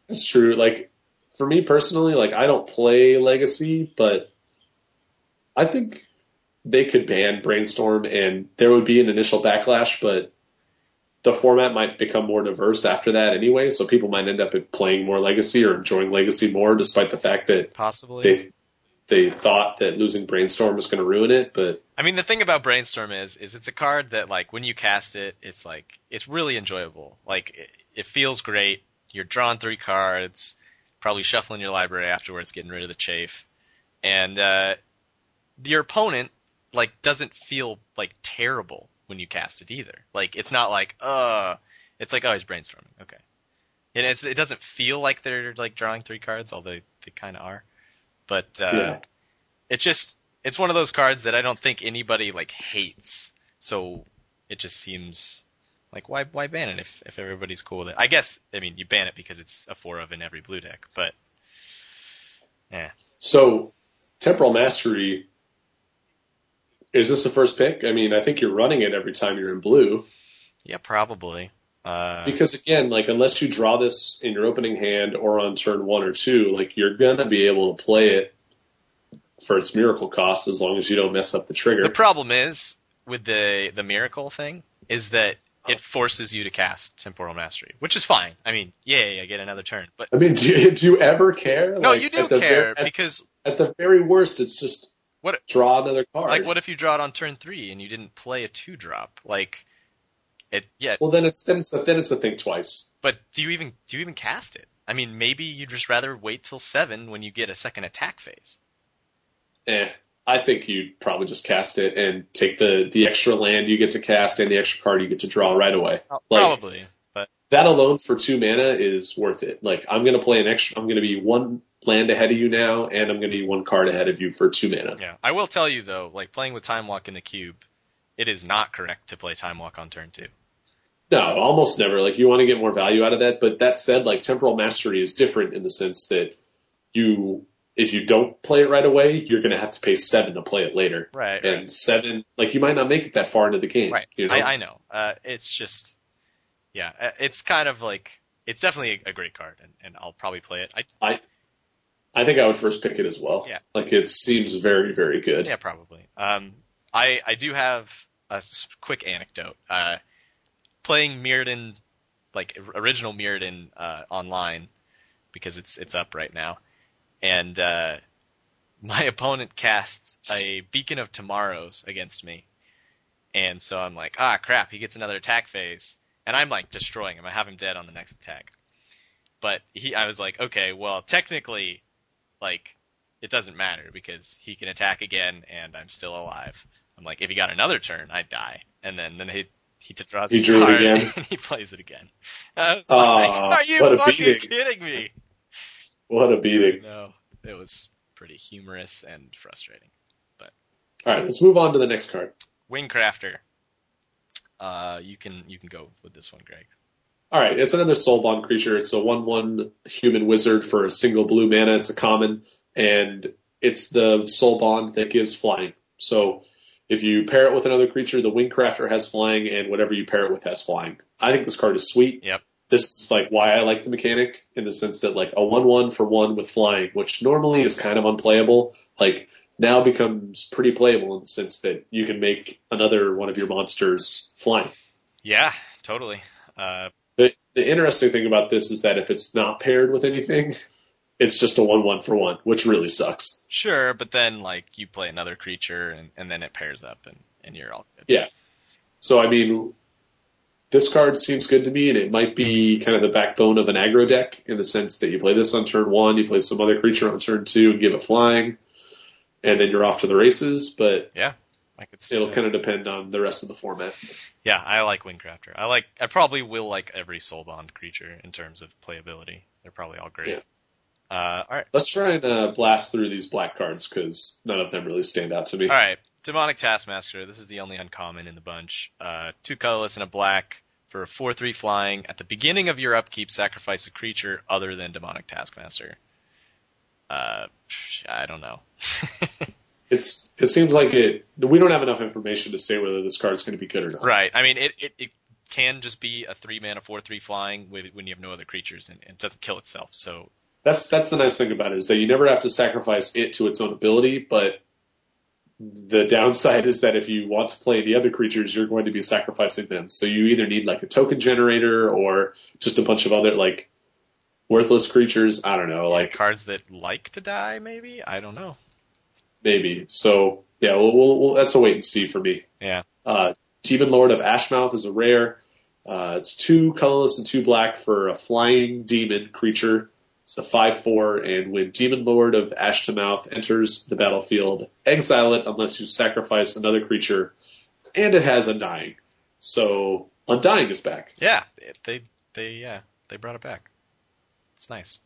it's true. Like for me personally, like I don't play Legacy, but I think they could ban Brainstorm and there would be an initial backlash, but the format might become more diverse after that anyway, so people might end up playing more Legacy or enjoying Legacy more, despite the fact that Possibly. they they thought that losing Brainstorm was going to ruin it. But I mean, the thing about brainstorm is, is it's a card that like when you cast it, it's like it's really enjoyable. Like it, it feels great. You're drawing three cards, probably shuffling your library afterwards, getting rid of the chafe, and uh, your opponent like doesn't feel like terrible when you cast it either. Like it's not like uh, it's like oh he's brainstorming, okay, and it's it doesn't feel like they're like drawing three cards, although they kind of are, but uh, Yeah. it just it's one of those cards that I don't think anybody like hates. So it just seems like why why ban it if if everybody's cool with it? I guess I mean you ban it because it's a four of in every blue deck, but yeah, So, Temporal Mastery, is this the first pick? I mean, I think you're running it every time you're in blue. yeah, probably. Uh, Because again, like unless you draw this in your opening hand or on turn one or two, like you're gonna be able to play it for its miracle cost as long as you don't mess up the trigger. the problem is with the the miracle thing is that it forces you to cast temporal mastery, which is fine. I mean, yay, I get another turn. But I mean, do you, do you ever care? no, Like, you do care ver- at, because at the very worst, it's just What- draw another card. like what if you draw it on turn three and you didn't play a two drop? Like it yeah, well, then it's then it's then it's a think twice. But do you even do you even cast it? I mean, maybe you'd just rather wait till seven when you get a second attack phase. Eh, I think you'd probably just cast it and take the the extra land you get to cast and the extra card you get to draw right away. Like, Probably, but that alone for two mana is worth it. Like I'm gonna play an extra. I'm gonna be one land ahead of you now, and I'm gonna be one card ahead of you for two mana. yeah. I will tell you though, like playing with Time Walk in the cube, it is not correct to play Time Walk on turn two. No, almost never. Like you want to get more value out of that. But that said, like temporal mastery is different in the sense that you, if you don't play it right away, you're going to have to pay seven to play it later. Right. And seven, like you might not make it that far into the game. Right. You know? I, I know. Uh, it's just, yeah, uh, it's kind of like it's definitely a, a great card, and, and I'll probably play it. I I think I would first pick it as well. Yeah. Like it seems very, very good. yeah, probably. Um, I I do have a quick anecdote. Uh, playing Mirrodin, like original Mirrodin, uh, online because it's it's up right now, and uh, my opponent casts a Beacon of Tomorrows against me, and so I'm like, ah, crap, he gets another attack phase, and I'm like destroying him. I have him dead on the next attack, but he, I was like, okay, well, technically, like, it doesn't matter because he can attack again, and I'm still alive. I'm like, if he got another turn, I'd die, and then then he. He draws He his drew it card again? and he plays it again. I was Aw, like, "Are you what a fucking beating. kidding me?" What a beating. No, it was pretty humorous and frustrating. But All right, let's move on to the next card. Wingcrafter. Uh, you can you can go with this one, Greg. All right, it's another soulbond creature. It's a one-one human wizard for a single blue mana. It's a common, and it's the soul bond that gives flying. So if you pair it with another creature, the Wingcrafter has flying, and whatever you pair it with has flying. I think this card is sweet. Yep. This is like why I like the mechanic in the sense that like a one-one for one with flying, which normally is kind of unplayable, like now becomes pretty playable in the sense that you can make another one of your monsters flying. Yeah, totally. Uh, The, the interesting thing about this is that if it's not paired with anything, it's just a one one for one, which really sucks. sure, but then like you play another creature and, and then it pairs up and, and you're all good. Yeah. So I mean, this card seems good to me, and it might be kind of the backbone of an aggro deck in the sense that you play this on turn one, you play some other creature on turn two, and give it flying, and then you're off to the races. But I could see it'll that. kind of depend on the rest of the format. Yeah, I like Wingcrafter. I like. I probably will like every Soulbond creature in terms of playability. They're probably all great. Yeah. Uh, all right. Let's try and uh, blast through these black cards because none of them really stand out to me. All right, Demonic Taskmaster. This is the only uncommon in the bunch. Uh, two colorless and a black for a four-three flying. At the beginning of your upkeep, sacrifice a creature other than Demonic Taskmaster. Uh, I don't know. It's it seems like it. We don't have enough information to say whether this card's going to be good or not. right. I mean, it, it, it can just be a three mana four-three flying with, when you have no other creatures and it doesn't kill itself. So That's that's the nice thing about it is that you never have to sacrifice it to its own ability, but the downside is that if you want to play the other creatures, you're going to be sacrificing them. So you either need like a token generator or just a bunch of other like worthless creatures. I don't know, like cards that like to die, maybe. I don't know. Maybe. So yeah, we'll, we'll, we'll that's a wait and see for me. Yeah. Uh, Demon Lord of Ashmouth is a rare. Uh, it's two colorless and two black for a flying demon creature. It's a 5-4, and when Demon Lord of Ashmouth enters the battlefield, exile it unless you sacrifice another creature, and it has Undying. So, Undying is back. Yeah, they they yeah they brought it back. It's nice.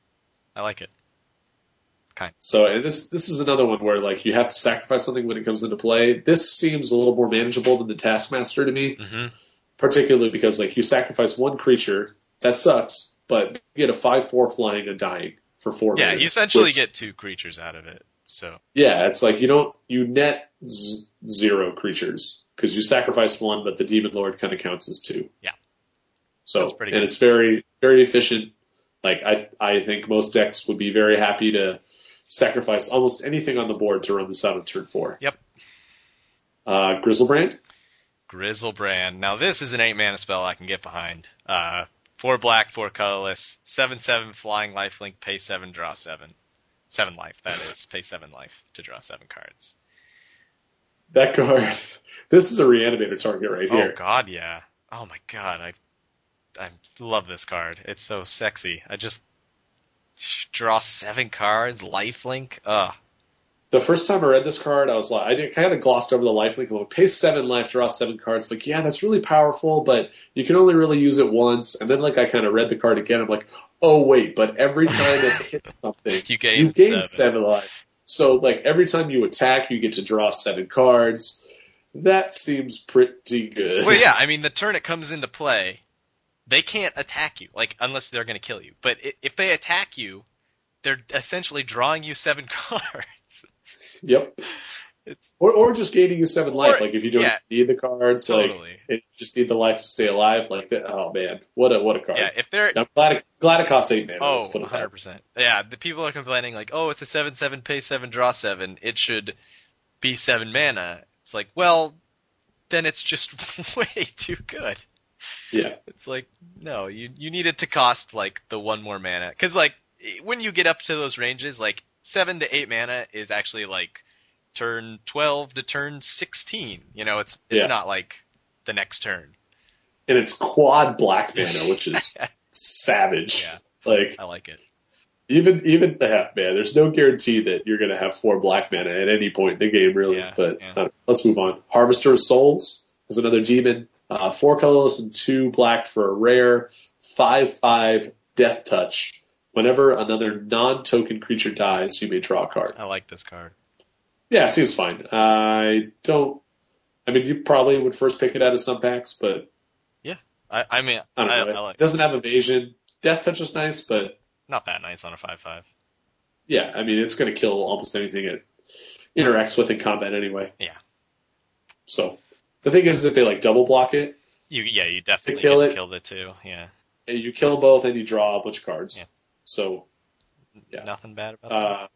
I like it. So, and this this is another one where like you have to sacrifice something when it comes into play. This seems a little more manageable than the Taskmaster to me. hmm particularly because like you sacrifice one creature, that sucks, but you get a five four flying and dying for four. Yeah, mana, you essentially which- get two creatures out of it. So Yeah, it's like you don't you net z- zero creatures because you sacrifice one, but the demon lord kind of counts as two. Yeah. So That's pretty and good. it's very very efficient. Like I I think most decks would be very happy to sacrifice almost anything on the board to run this out on turn four. Yep. Uh, Griselbrand. Griselbrand. Now this is an eight mana spell I can get behind. Uh, four black, four colorless, seven seven flying lifelink, pay seven, draw seven. Seven life, that is. Pay seven life to draw seven cards. That card. This is a reanimator target right here. Oh god, yeah. Oh my god, I I love this card. It's so sexy. I just draw seven cards, lifelink. Ugh. the first time I read this card, I was like, I kind of glossed over the life link. Like, pay seven life, draw seven cards. Like, yeah, that's really powerful, but you can only really use it once. And then, like, I kind of read the card again. I'm like, oh wait, but every time it hits something, You gain you gain seven. seven. life. So, like, every time you attack, you get to draw seven cards. That seems pretty good. Well, yeah, I mean, the turn it comes into play, they can't attack you, like unless they're going to kill you. But if they attack you, they're essentially drawing you seven cards. Yep. It's Or, or just gaining you seven life. Or- like if you don't yeah. need the cards, like totally. you just need the life to stay alive. Like that. Oh man, what a what a card. Yeah, if they're I'm glad it, glad it costs eight mana. Oh, let's put it that 100%. Yeah, the people are complaining like, "Oh, it's a 7/7 pay 7 draw 7. It should be 7 mana." It's like, "Well, then it's just way too good." Yeah. It's like, no, you you need it to cost like the one more mana cuz like when you get up to those ranges like 7 to 8 mana is actually like turn 12 to turn 16. You know, it's it's Yeah. not like the next turn. And it's quad black mana, which is savage. Yeah, Like I like it. even even yeah, man, there's no guarantee that you're gonna have four black mana at any point in the game, really. Yeah, but yeah. uh, let's move on. Harvester of Souls is another demon. Uh, four colorless and two black for a rare. Five five death touch. Whenever another non-token creature dies, you may draw a card. I like this card. Yeah, seems fine. I don't. I mean, you probably would first pick it out of some packs, but I I mean, I don't I. I like it doesn't have evasion. Death touch is nice, but not that nice on a 5/5. yeah, I mean, it's going to kill almost anything it interacts with in combat anyway. Yeah. So the thing is, if they like double block it, You yeah, you definitely kill it. killed it too. Yeah, and you kill them both, and you draw a bunch of cards. Yeah. So Yeah. nothing bad about that. uh,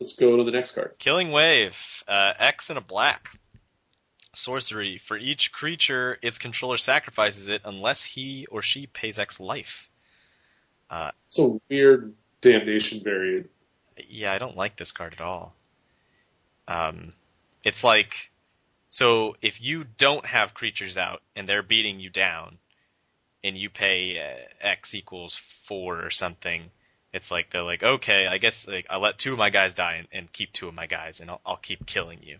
let's go to the next card. Killing Wave, uh, X and a black. Sorcery. For each creature, its controller sacrifices it unless he or she pays X life. It's a weird damnation variant. Yeah, I don't like this card at all. Um, it's like, so if you don't have creatures out and they're beating you down, and you pay uh, X equals four or something, it's like they're like, okay, I guess like I'll let two of my guys die and, and keep two of my guys, and I'll, I'll keep killing you.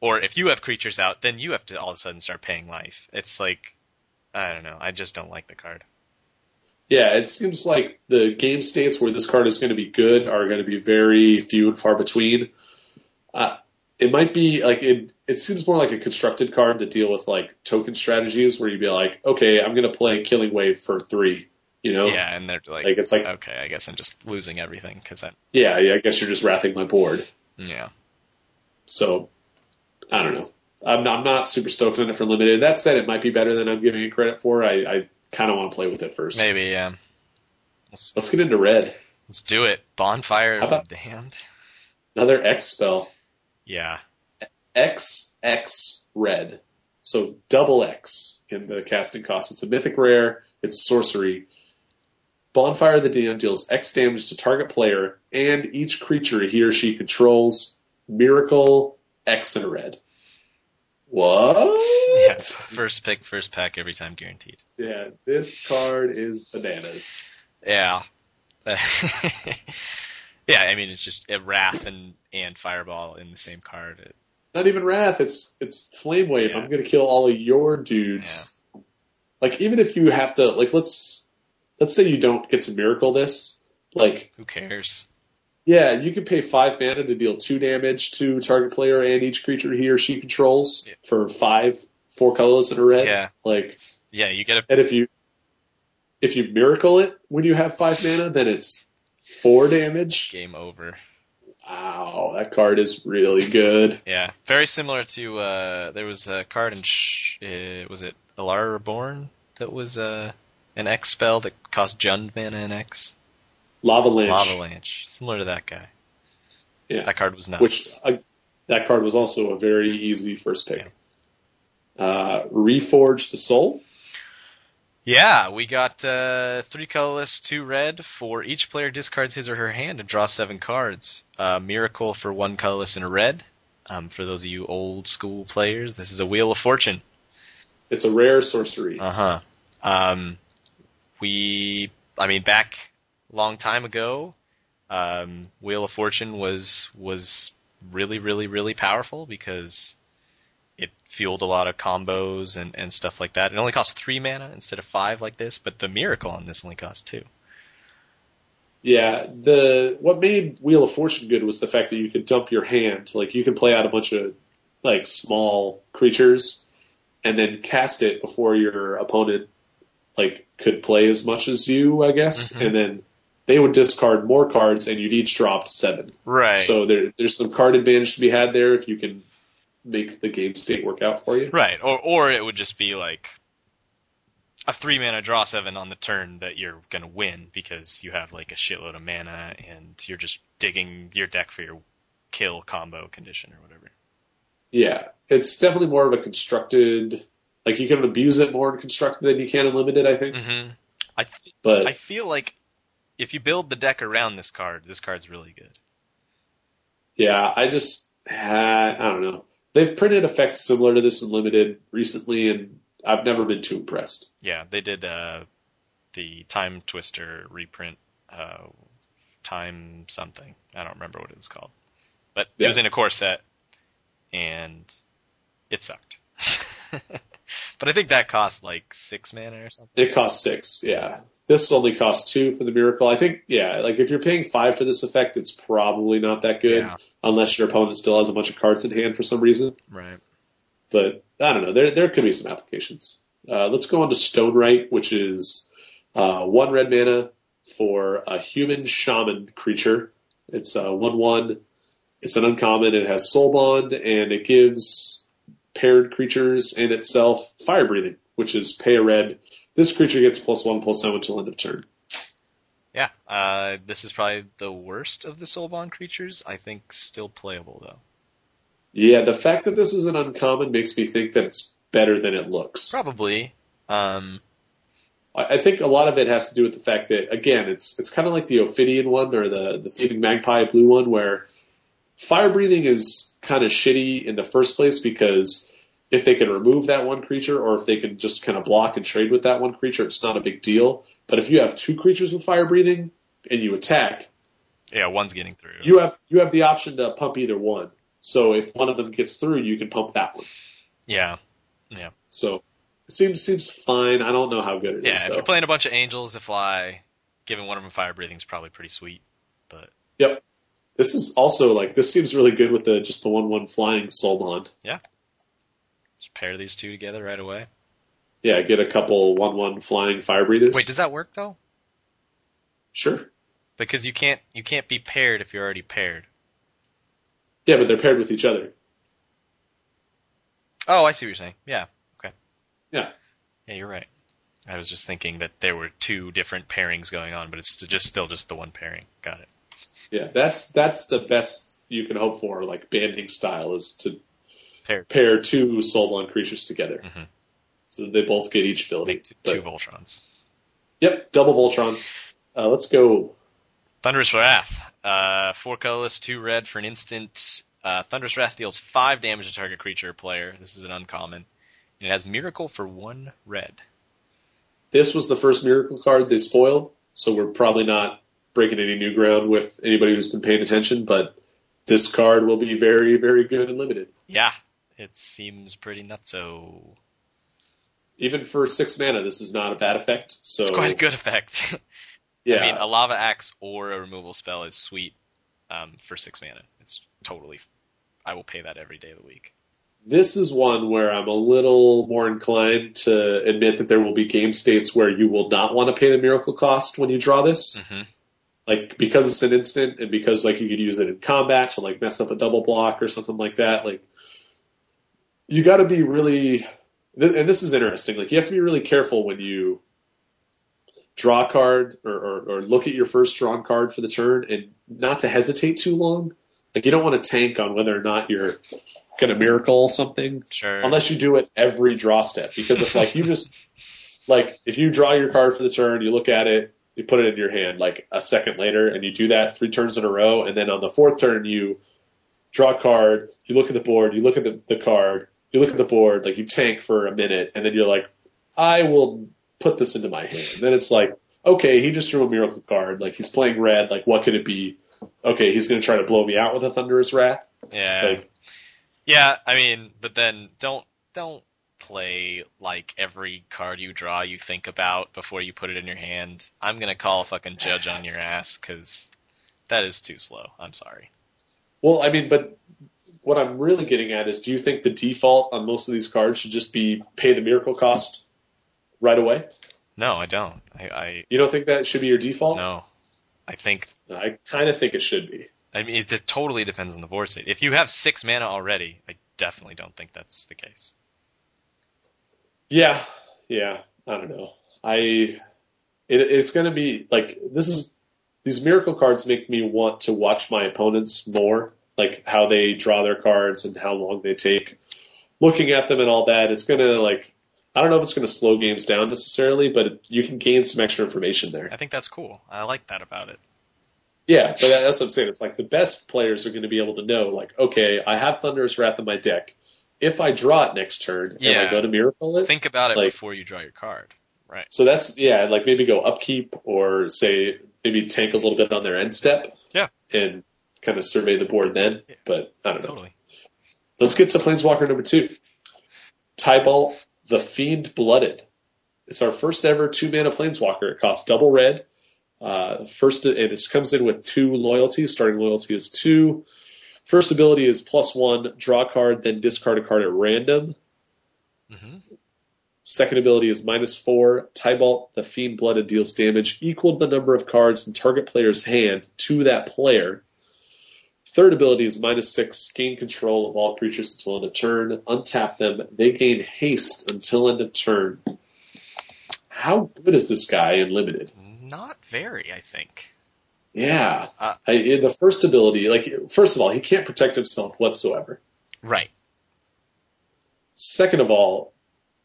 Or if you have creatures out, then you have to all of a sudden start paying life. It's like, I don't know, I just don't like the card. Yeah, it seems like the game states where this card is going to be good are going to be very few and far between. Uh, it might be like it. It seems more like a constructed card to deal with like token strategies, where you'd be like, okay, I'm going to play Killing Wave for three. You know, Yeah, and they're like, like it's like, okay, I guess I'm just losing everything because I, yeah, yeah, I guess you're just wrathing my board. yeah. So I don't know. I'm not, I'm not super stoked on it for limited. That said, it might be better than I'm giving it credit for. I, I kind of want to play with it first. Maybe, yeah. Let's, Let's get into red. let's do it. Bonfire How of the about- Damned. Another X spell. Yeah. X X red. So double X in the casting cost. It's a mythic rare. It's a sorcery. Bonfire of the Damned deals X damage to target player and each creature he or she controls. Miracle X in red. What? Yes. First pick, first pack every time guaranteed. Yeah, this card is bananas. Yeah. yeah, I mean, it's just a Wrath and, and Fireball in the same card. It, Not even Wrath. It's it's Flame Wave. Yeah. I'm gonna kill all of your dudes. Like even if you have to, like let's let's say you don't get to miracle this. Like who cares? yeah, you can pay five mana to deal two damage to target player and each creature he or she controls Yeah. for five four colors in a red. Yeah. Like Yeah, you get a and if you if you miracle it when you have five mana, then it's four damage. game over. Wow, that card is really good. Yeah, very similar to uh, there was a card in sh- uh, was it Alara Reborn that was uh, an X spell that cost Jund mana and X Lava Lynch. Lavalanche, similar to that guy. Yeah. That card was nuts. which uh, that card was also a very easy first pick. Uh, Reforge the Soul. Yeah, we got uh, three colorless, two red. For each player discards his or her hand and draws seven cards. Uh, Miracle for one colorless and a red. Um, for those of you old school players, this is a Wheel of Fortune. It's a rare sorcery. Uh huh. Um, we, I mean, back a long time ago, um, Wheel of Fortune was was really, really, really powerful because fueled a lot of combos and, and stuff like that. It only cost three mana instead of five like this, but the miracle on this only cost two. Yeah, the what made Wheel of Fortune good was the fact that you could dump your hand. Like you could play out a bunch of like small creatures and then cast it before your opponent like could play as much as you, I guess, Mhm. and then they would discard more cards, and you'd each drop seven. Right. So there, there's some card advantage to be had there if you can make the game state work out for you. Right, or or it would just be like a three mana draw seven on the turn that you're gonna win because you have like a shitload of mana and you're just digging your deck for your kill combo condition or whatever. Yeah, it's definitely more of a constructed. Like you can abuse it more in constructed than you can in limited, I think. Mm-hmm. I th- But I feel like if you build the deck around this card, this card's really good. Yeah, I just had, I don't know. They've printed effects similar to this in limited recently, and I've never been too impressed. Yeah, they did uh, the Time Twister reprint, uh, Time something. I don't remember what it was called, but it was in a core set, and it sucked. but I think that cost like six mana or something. It costs six, yeah. This only costs two for the miracle. I think, yeah, like if you're paying five for this effect, it's probably not that good, Yeah. unless your opponent still has a bunch of cards in hand for some reason. Right. But I don't know. There there could be some applications. Uh, let's go on to Stonewright, which is uh, one red mana for a human shaman creature. It's a one one. It's an uncommon. It has soul bond, and it gives paired creatures and itself fire breathing, which is pay a red. This creature gets plus one plus seven until end of turn. Yeah. Uh, this is probably the worst of the Soulbond creatures. I think still playable though. Yeah, the fact that this is an uncommon makes me think that it's better than it looks. Probably. Um, I I think a lot of it has to do with the fact that again, it's it's kind of like the Ophidian one or the the Thieving Magpie blue one, where fire breathing is kind of shitty in the first place because if they can remove that one creature or if they can just kind of block and trade with that one creature, it's not a big deal. But if you have two creatures with fire breathing and you attack, yeah, one's getting through. you have you have the option to pump either one. So if one of them gets through, you can pump that one. yeah. Yeah. So it seems seems fine. I don't know how good it is Yeah, if though. you're playing a bunch of angels to fly, giving one of them fire breathing is probably pretty sweet. But Yep. This is also like this seems really good with the just the one one flying soul bond. Yeah. Just pair these two together right away. Yeah, get a couple one one flying fire breathers. Wait, does that work though? sure. Because you can't you can't be paired if you're already paired. Yeah, but they're paired with each other. Oh, I see what you're saying. Yeah. Okay. Yeah. Yeah, you're right. I was just thinking that there were two different pairings going on, but it's just still just the one pairing. Got it. Yeah, that's that's the best you can hope for, like banding style, is to Pair. pair two soul creatures together. Mhm. So they both get each ability. Make two, But- two Voltrons. Yep, double Voltron. Uh, let's go. Thunderous Wrath. Uh, four colorless, two red for an instant. Uh, Thunderous Wrath deals five damage to target creature or player. This is an uncommon. And it has Miracle for one red. This was the first miracle card they spoiled, so we're probably not breaking any new ground with anybody who's been paying attention, but this card will be very, very good and limited. Yeah, it seems pretty nutso. Even for six mana, this is not a bad effect. So It's quite a good effect. Yeah, I mean, a lava axe or a removal spell is sweet um, for six mana. It's totally. I will pay that every day of the week. this is one where I'm a little more inclined to admit that there will be game states where you will not want to pay the miracle cost when you draw this. hmm Like because it's an instant and because like you could use it in combat to like mess up a double block or something like that. Like you got to be really, and this is interesting. Like you have to be really careful when you draw a card or, or, or look at your first drawn card for the turn and not to hesitate too long. Like you don't want to tank on whether or not you're to miracle something Sure. unless you do it every draw step. Because if like you just like if you draw your card for the turn, you look at it, you put it in your hand like a second later, and you do that three turns in a row, and then on the fourth turn you draw a card, you look at the board, you look at the, the card, you look at the board, like you tank for a minute, and then you're like, I will put this into my hand. And then it's like, okay, he just drew a miracle card, like he's playing red, like what could it be? Okay, he's gonna try to blow me out with a thunderous wrath. yeah. Like Yeah, I mean, but then don't don't play like every card you draw you think about before you put it in your hand. I'm gonna call a fucking judge on your ass because that is too slow. I'm sorry. Well, I mean, but what I'm really getting at is, do you think the default on most of these cards should just be pay the miracle cost right away? No, I don't. I, I You don't think that should be your default? no. I think I kind of think it should be. I mean it, it totally depends on the board state. If you have six mana already, I definitely don't think that's the case. Yeah, yeah. I don't know. I it, it's going to be like this is these miracle cards make me want to watch my opponents more, like how they draw their cards and how long they take looking at them and all that. It's going to like I don't know if it's going to slow games down necessarily, but it, you can gain some extra information there. I think that's cool. I like that about it. Yeah, but that's what I'm saying. It's like the best players are going to be able to know, like, okay, I have Thunderous Wrath in my deck. If I draw it next turn and Yeah. I go to Miracle it, Think about it Like- before you draw your card. Right. So that's yeah, like maybe go upkeep or say maybe tank a little bit on their end step. Yeah. And kind of survey the board then. Yeah. But I don't know. Totally. Let's get to Planeswalker number two. Tibalt, the Fiend Blooded. It's our first ever two mana Planeswalker. It costs double red. Uh, first, and it comes in with two loyalty. Starting loyalty is two. First ability is plus one, draw a card, then discard a card at random. hmm Second ability is minus four. Tibalt, the Fiend Blooded, deals damage equal to the number of cards in target player's hand to that player. Third ability is minus six. Gain control of all creatures until end of turn. Untap them. They gain haste until end of turn. How good is this guy in limited? Not very, I think. Yeah, Uh, I, the first ability, like first of all, he can't protect himself whatsoever. Right. Second of all,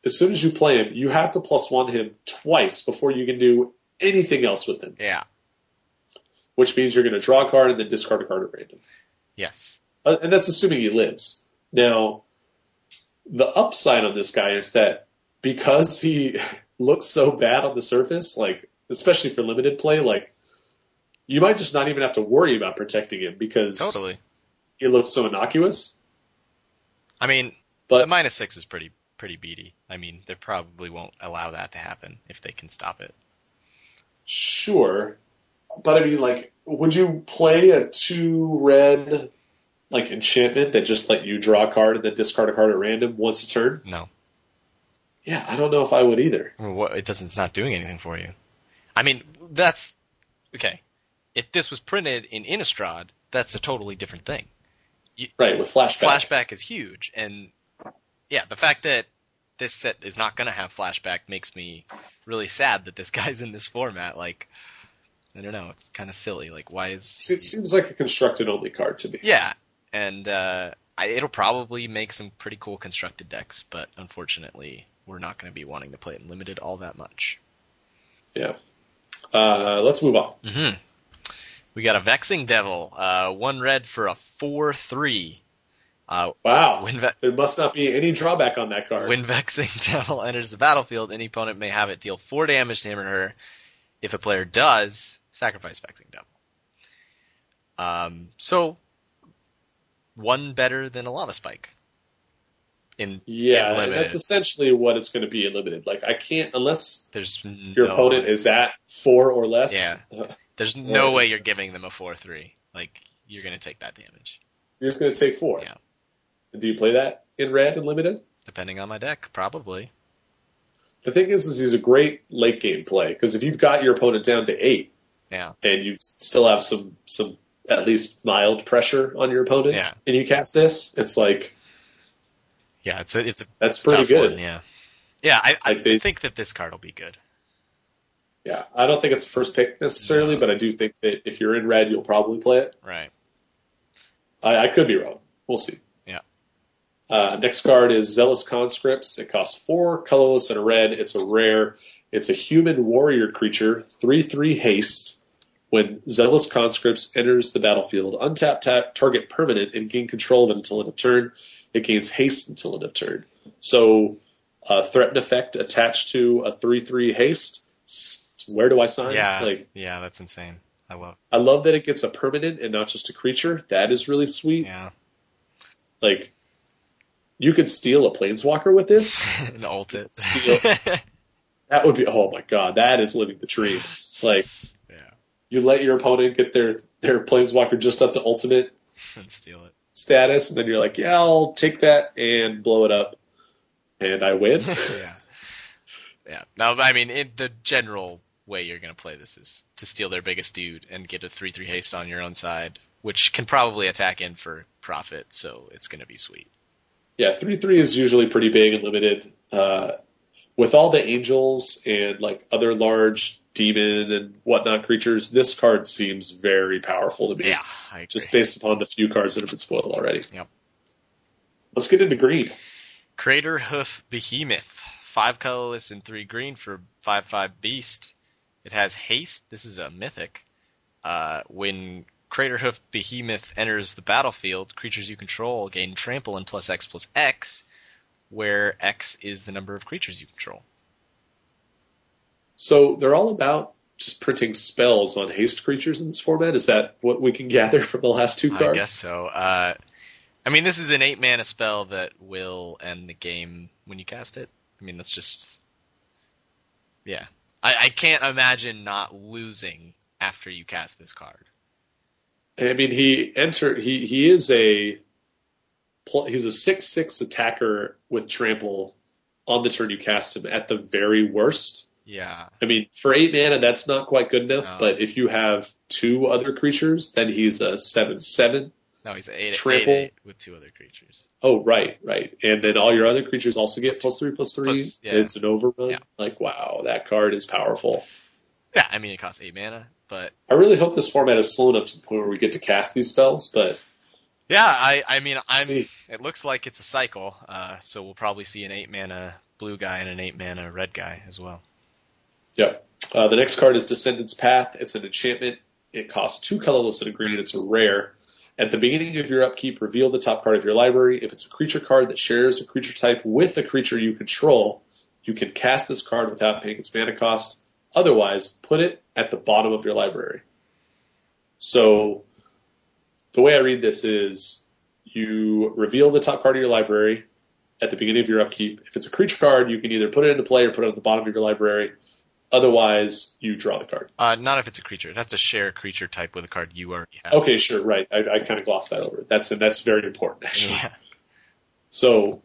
as soon as you play him, you have to plus one him twice before you can do anything else with him. Yeah. which means you're going to draw a card and then discard a card at random. Yes. Uh, and that's assuming he lives. Now, the upside on this guy is that because he looks so bad on the surface, like especially for limited play, like you might just not even have to worry about protecting him because Totally. he looks so innocuous. I mean, But the minus six is pretty pretty beady. I mean, they probably won't allow that to happen if they can stop it. Sure. But I mean, like, would you play a two red, like, enchantment that just let you draw a card and then discard a card at random once a turn? No. Yeah, I don't know if I would either. Mean, what, it doesn't. It's not doing anything for you. I mean, that's okay. If this was printed in Innistrad, that's a totally different thing. Right, with flashback. Flashback is huge, and yeah, the fact that this set is not going to have flashback makes me really sad that this guy's in this format. Like, I don't know, it's kind of silly. Like, why is It seems like a constructed only card to me. yeah, and uh, I, it'll probably make some pretty cool constructed decks, but unfortunately, we're not going to be wanting to play it in limited all that much. Yeah. Uh, let's move on. Mm-hmm. We got a Vexing Devil, uh, one red for a four-three. Uh, Wow. when, ve- There must not be any drawback on that card. when Vexing Devil enters the battlefield, any opponent may have it deal four damage to him or her. If a player does, sacrifice Vexing Devil. Um, so one better than a Lava Spike. In yeah, in that's essentially what it's going to be in limited. Like, I can't, unless there's your no, opponent is at four or less. Yeah. There's no way you're giving them a four-three. Like you're gonna take that damage, You're just going to take four. Yeah. Do you play that in red and limited? depending on my deck, probably. The thing is, is he's a great late game play because if you've got your opponent down to eight Yeah. and you still have some some at least mild pressure on your opponent, Yeah. and you cast this, it's like Yeah, it's a it's a that's pretty good. one. Yeah. Yeah, I, I they- think that this card will be good. Yeah, I don't think it's first pick necessarily, No. but I do think that if you're in red, you'll probably play it. Right. I, I could be wrong. We'll see. Yeah. Uh, next card is Zealous Conscripts. It costs four colorless and a red. It's a rare. It's a human warrior creature, three three haste. When Zealous Conscripts enters the battlefield, untap tap target permanent and gain control of it until end of turn. It gains haste until end of turn. So, uh, threaten effect attached to a three three haste. Where do I sign? Yeah. Like yeah, that's insane. I love. I love that it gets a permanent and not just a creature. That is really sweet. Yeah. Like, you could steal a planeswalker with this. and ult it. Steal. That would be, oh my god, that is living the dream. Like, yeah. you let your opponent get their, their planeswalker just up to ultimate And steal it. Status, and then you're like, yeah, I'll take that and blow it up. And I win. yeah. Yeah. No, I mean, it, the general way you're going to play this is to steal their biggest dude and get a 3-3 haste on your own side, which can probably attack in for profit, so it's going to be sweet. Yeah, 3-3 is usually pretty big and limited. Uh, with all the angels and like other large demon and whatnot creatures, this card seems very powerful to me. Yeah, I agree. Just based upon the few cards that have been spoiled already. Yep. Let's get into green. Craterhoof Behemoth. Five colorless and three green for 5-5 beast. It has haste. This is a mythic. Uh, when Craterhoof Behemoth enters the battlefield, creatures you control gain trample and plus X plus X, where X is the number of creatures you control. So they're all about just printing spells on haste creatures in this format. Is that what we can gather from the last two cards? I guess so. Uh, I mean, this is an eight mana spell that will end the game when you cast it. I mean, that's just. Yeah. I, I can't imagine not losing after you cast this card. I mean, he entered. He he is a he's a six six attacker with trample on the turn you cast him at the very worst. Yeah. I mean, for eight mana, that's not quite good enough. No. But if you have two other creatures, then he's a seven seven. No, he's an eight, Trample. eight, eight with two other creatures. Oh, right, right. And then all your other creatures also get plus three, plus three. Plus- yeah. It's an overrun. Yeah. Like, wow, that card is powerful. Yeah, I mean it costs eight mana, but I really hope this format is slow enough to the point where we get to cast these spells, but yeah, I I mean I'm. see. It looks like it's a cycle, uh, so we'll probably see an eight mana blue guy and an eight mana red guy as well. Yep. Uh, the next card is Descendant's Path. It's an enchantment. It costs two colorless and a green. It's a rare. At the beginning of your upkeep, reveal the top card of your library. If it's a creature card that shares a creature type with a creature you control, you can cast this card without paying its mana cost. Otherwise, put it at the bottom of your library. So, the way I read this is you reveal the top card of your library at the beginning of your upkeep. If it's a creature card, you can either put it into play or put it at the bottom of your library. Otherwise, you draw the card. Uh, not if it's a creature. It has to share a creature type with a card you already have. Okay, sure, right. I, I kind of glossed that over. That's and that's very important actually. Yeah, So,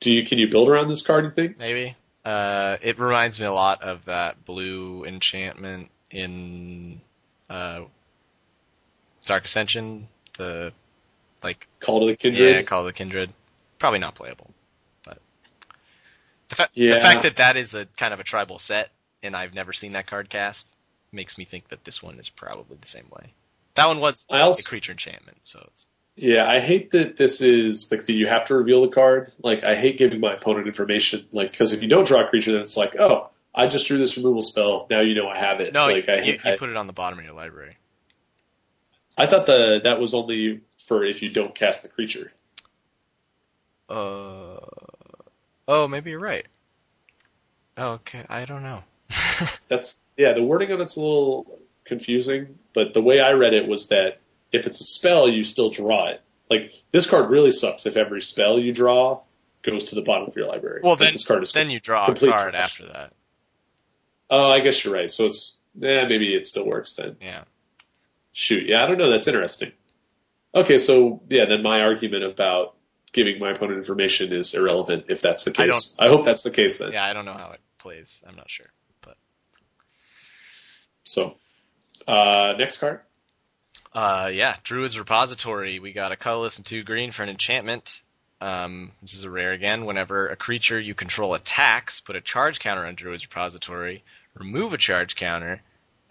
do you can you build around this card? You think? maybe. Uh, it reminds me a lot of that blue enchantment in uh, Dark Ascension. The like Call to the Kindred. Yeah, Call of the Kindred. Probably not playable, the, fa- Yeah. the fact that that is a kind of a tribal set, and I've never seen that card cast, makes me think that this one is probably the same way. That one was I also- a creature enchantment, so it's Yeah, I hate that this is like that you have to reveal the card. Like, I hate giving my opponent information. Like, because if you don't draw a creature, then it's like, oh, I just drew this removal spell. Now you know I have it. no. like, I, you, you I, put it on the bottom of your library. I thought the that was only for if you don't cast the creature. Uh, oh, maybe you're right. Oh, okay, I don't know. That's yeah. The wording on it's a little confusing, but the way I read it was that if it's a spell, you still draw it. Like this card really sucks if every spell you draw goes to the bottom of your library. well, then this card is then you draw a card after that. Oh, I guess you're right. So it's yeah, maybe it still works then. Yeah. Shoot, yeah, I don't know. That's interesting. Okay, so yeah, then my argument about giving my opponent information is irrelevant if that's the case. I, hope that's the case then. Yeah, I don't know how it plays. I'm not sure. But So, uh, next card. Uh, yeah, Druid's Repository. We got a colorless and two green for an enchantment. Um, this is a rare again. Whenever a creature you control attacks, put a charge counter on Druid's Repository, remove a charge counter,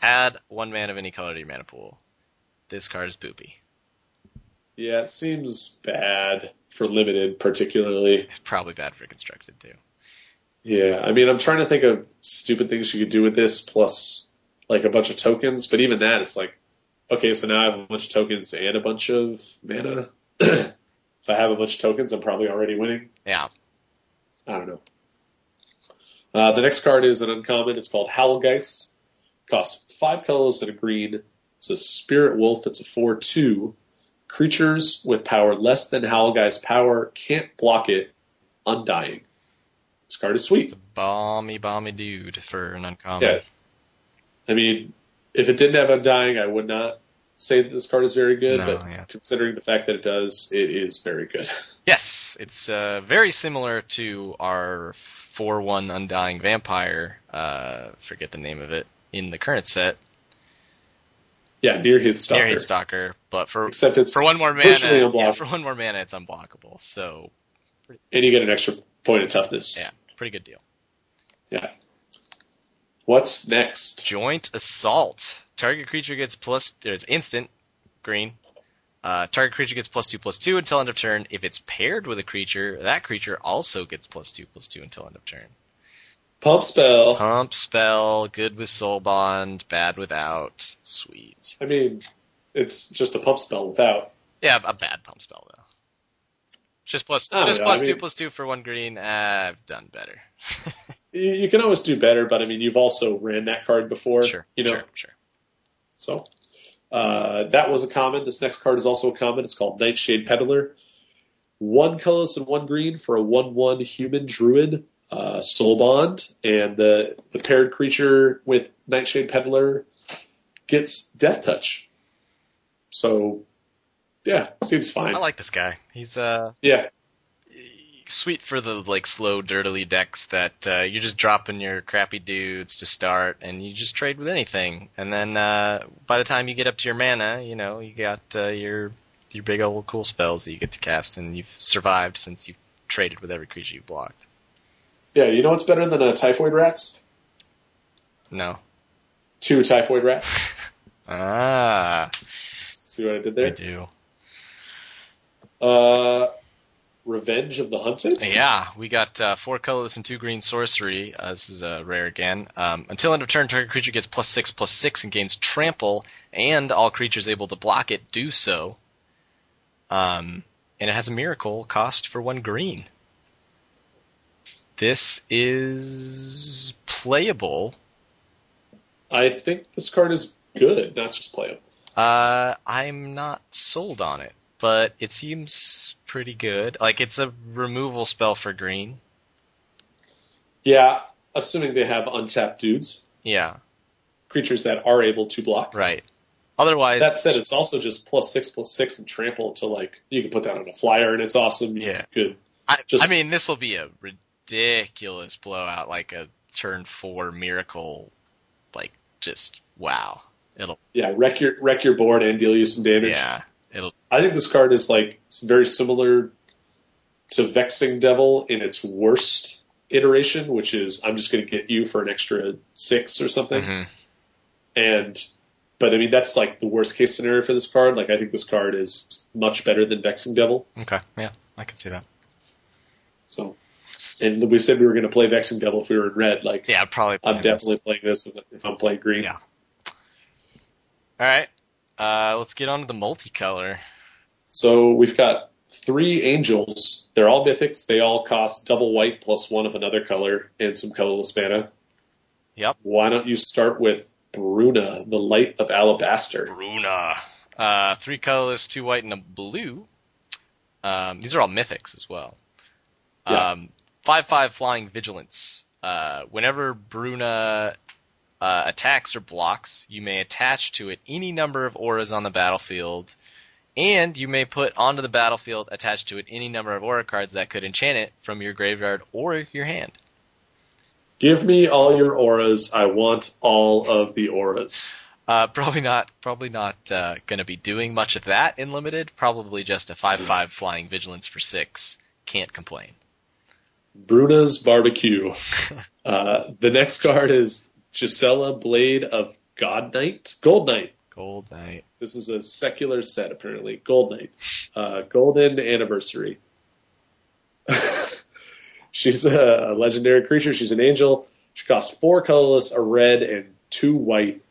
add one mana of any color to your mana pool. This card is boopy. Yeah, it seems bad for limited, particularly. It's probably bad for constructed too. Yeah, I mean, I'm trying to think of stupid things you could do with this, plus like a bunch of tokens. But even that, it's like, okay, so now I have a bunch of tokens and a bunch of mana. if I have a bunch of tokens, I'm probably already winning. Yeah. I don't know. Uh, the next card is an uncommon. It's called Howlgeist. Costs five colors and a green. It's a spirit wolf. It's a 4-2. Creatures with power less than Howlgeist power can't block it. Undying. This card is sweet. It's a balmy, balmy dude for an uncommon. Yeah. I mean, if it didn't have Undying, I would not say that this card is very good, No, but yeah. considering the fact that it does, it is very good. Yes, it's uh, very similar to our 4-1 Undying Vampire, uh, forget the name of it, in the current set, yeah, Nearheath Stalker. Near Stalker, but for Except it's for one more mana, yeah, for one more mana, it's unblockable. So and you get an extra point of toughness. yeah, pretty good deal. Yeah. What's next? Joint Assault. Target creature gets plus. It's instant green. Uh, target creature gets plus two plus two until end of turn. If it's paired with a creature, that creature also gets plus two plus two until end of turn. Pump spell. Pump spell, good with soul bond, bad without. Sweet. I mean, it's just a pump spell without. Yeah, a bad pump spell though. Just plus, just know, plus I two mean- plus two for one green. Uh, I've done better. You, you can always do better, but I mean, you've also ran that card before. sure, You know, sure, sure. So uh, that was a common. This next card is also a common. It's called Nightshade Peddler. One colorless and one green for a one-one human druid uh, soul bond, and the the paired creature with Nightshade Peddler gets Death Touch. So yeah, seems fine. I like this guy. He's uh yeah, sweet for the like slow, dirtily decks that uh, you're just dropping your crappy dudes to start, and you just trade with anything, and then uh, by the time you get up to your mana, you know you got uh, your your big old cool spells that you get to cast, and you've survived since you've traded with every creature you blocked. Yeah. You know what's better than uh, typhoid rats? No. Two typhoid rats. Ah, See what I did there? I do. Uh, Revenge of the Hunted. Yeah, we got uh, four colorless and two green sorcery. Uh, this is uh, rare again. Um, until end of turn, target creature gets plus six plus six and gains trample, and all creatures able to block it do so. Um, and it has a miracle cost for one green. This is playable. I think this card is good, not just playable. Uh, I'm not sold on it, but it seems pretty good. Like it's a removal spell for green. Yeah, assuming they have untapped dudes, Yeah, creatures that are able to block. right. Otherwise, That said, it's also just plus six plus six and trample to like you can put that on a flyer and it's awesome. You Yeah. good. I, Just- I mean, this will be a ridiculous blowout, like a turn four miracle, like just wow. It'll Yeah, wreck your wreck your board and deal you some damage. yeah, it'll I think this card is like very similar to Vexing Devil in its worst iteration, which is I'm just going to get you for an extra six or something. mhm. And but I mean that's like the worst case scenario for this card. Like I think this card is much better than Vexing Devil. okay, yeah, I can see that. So, and we said we were going to play Vexing Devil if we were in red. Like Yeah, probably. I'm this. definitely playing this if, if I'm playing green. Yeah. All right, uh, let's get on to the multicolor. So we've got three angels. They're all mythics. They all cost double white plus one of another color and some colorless mana. Yep. Why don't you start with Bruna, the Light of Alabaster? Bruna. Uh, three colorless, two white, and a blue. Um, these are all mythics as well. Yeah. Um, five five flying vigilance. Uh, whenever Bruna uh, attacks or blocks, you may attach to it any number of auras on the battlefield, and you may put onto the battlefield attached to it any number of aura cards that could enchant it from your graveyard or your hand. Give me all your auras. I want all of the auras. Uh, probably not. Probably not uh, going to be doing much of that in limited. Probably just a five-five flying vigilance for six. Can't complain. Bruna's Barbecue. Uh, the next card is Gisela, Blade of God Knight. Gold Knight. Gold Knight. This is a secular set, apparently. Gold Knight. Uh, golden Anniversary. She's a legendary creature. She's an angel. She costs four colorless, a red, and two white.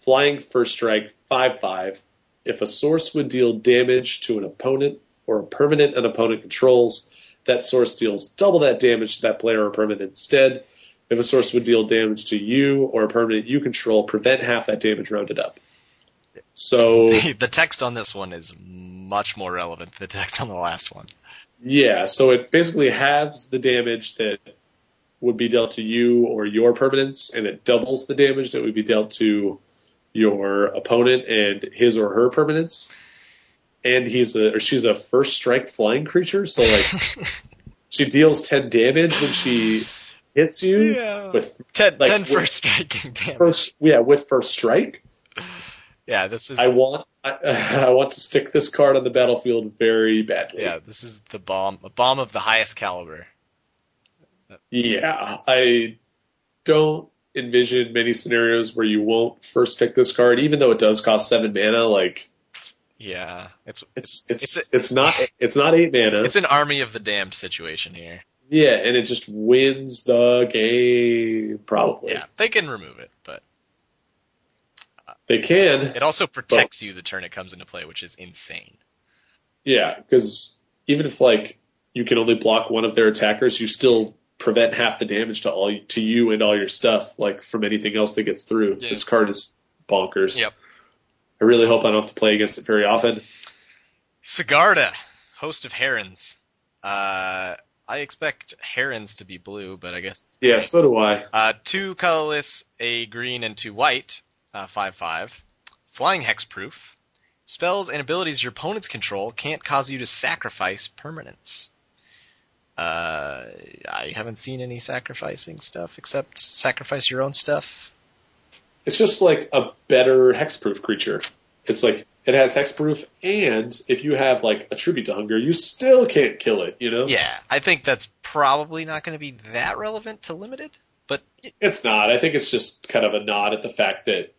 Flying first strike, 5-5. If a source would deal damage to an opponent or a permanent an opponent controls, that source deals double that damage to that player or permanent instead. If a source would deal damage to you or a permanent you control, prevent half that damage rounded up. So the text on this one is much more relevant than the text on the last one. yeah, so it basically halves the damage that would be dealt to you or your permanents, and it doubles the damage that would be dealt to your opponent and his or her permanents. And he's a or she's a first strike flying creature, so like she deals ten damage when she hits you Yeah. with 10, Like, 10 with- first striking damage. first yeah with first strike. yeah, this is I want I, I want to stick this card on the battlefield very badly. yeah, this is the bomb, a bomb of the highest caliber. Yeah, I don't envision many scenarios where you won't first pick this card, even though it does cost seven mana. Like Yeah, it's it's it's It's it's, a- not it's not eight mana. it's an army of the damned situation here. yeah, and it just wins the game probably. Yeah, they can remove it, but uh, They can. it also protects you the turn it comes into play, which is insane. Yeah, because even if like you can only block one of their attackers, you still prevent half the damage to all to you and all your stuff, like from anything else that gets through. Yeah. This card is bonkers. Yep. I really hope I don't have to play against it very often. Sigarda, host of herons. Uh, I expect herons to be blue, but I guess Yeah, so do I. Uh, two colorless, a green, and two white. Uh, five five. Flying hexproof. Spells and abilities your opponents control can't cause you to sacrifice permanents. Uh, I haven't seen any sacrificing stuff except sacrifice your own stuff. It's just like a better hexproof creature. It's like it has hexproof, and if you have like a tribute to hunger, you still can't kill it. You know? Yeah, I think that's probably not going to be that relevant to limited, but It's not. I think it's just kind of a nod at the fact that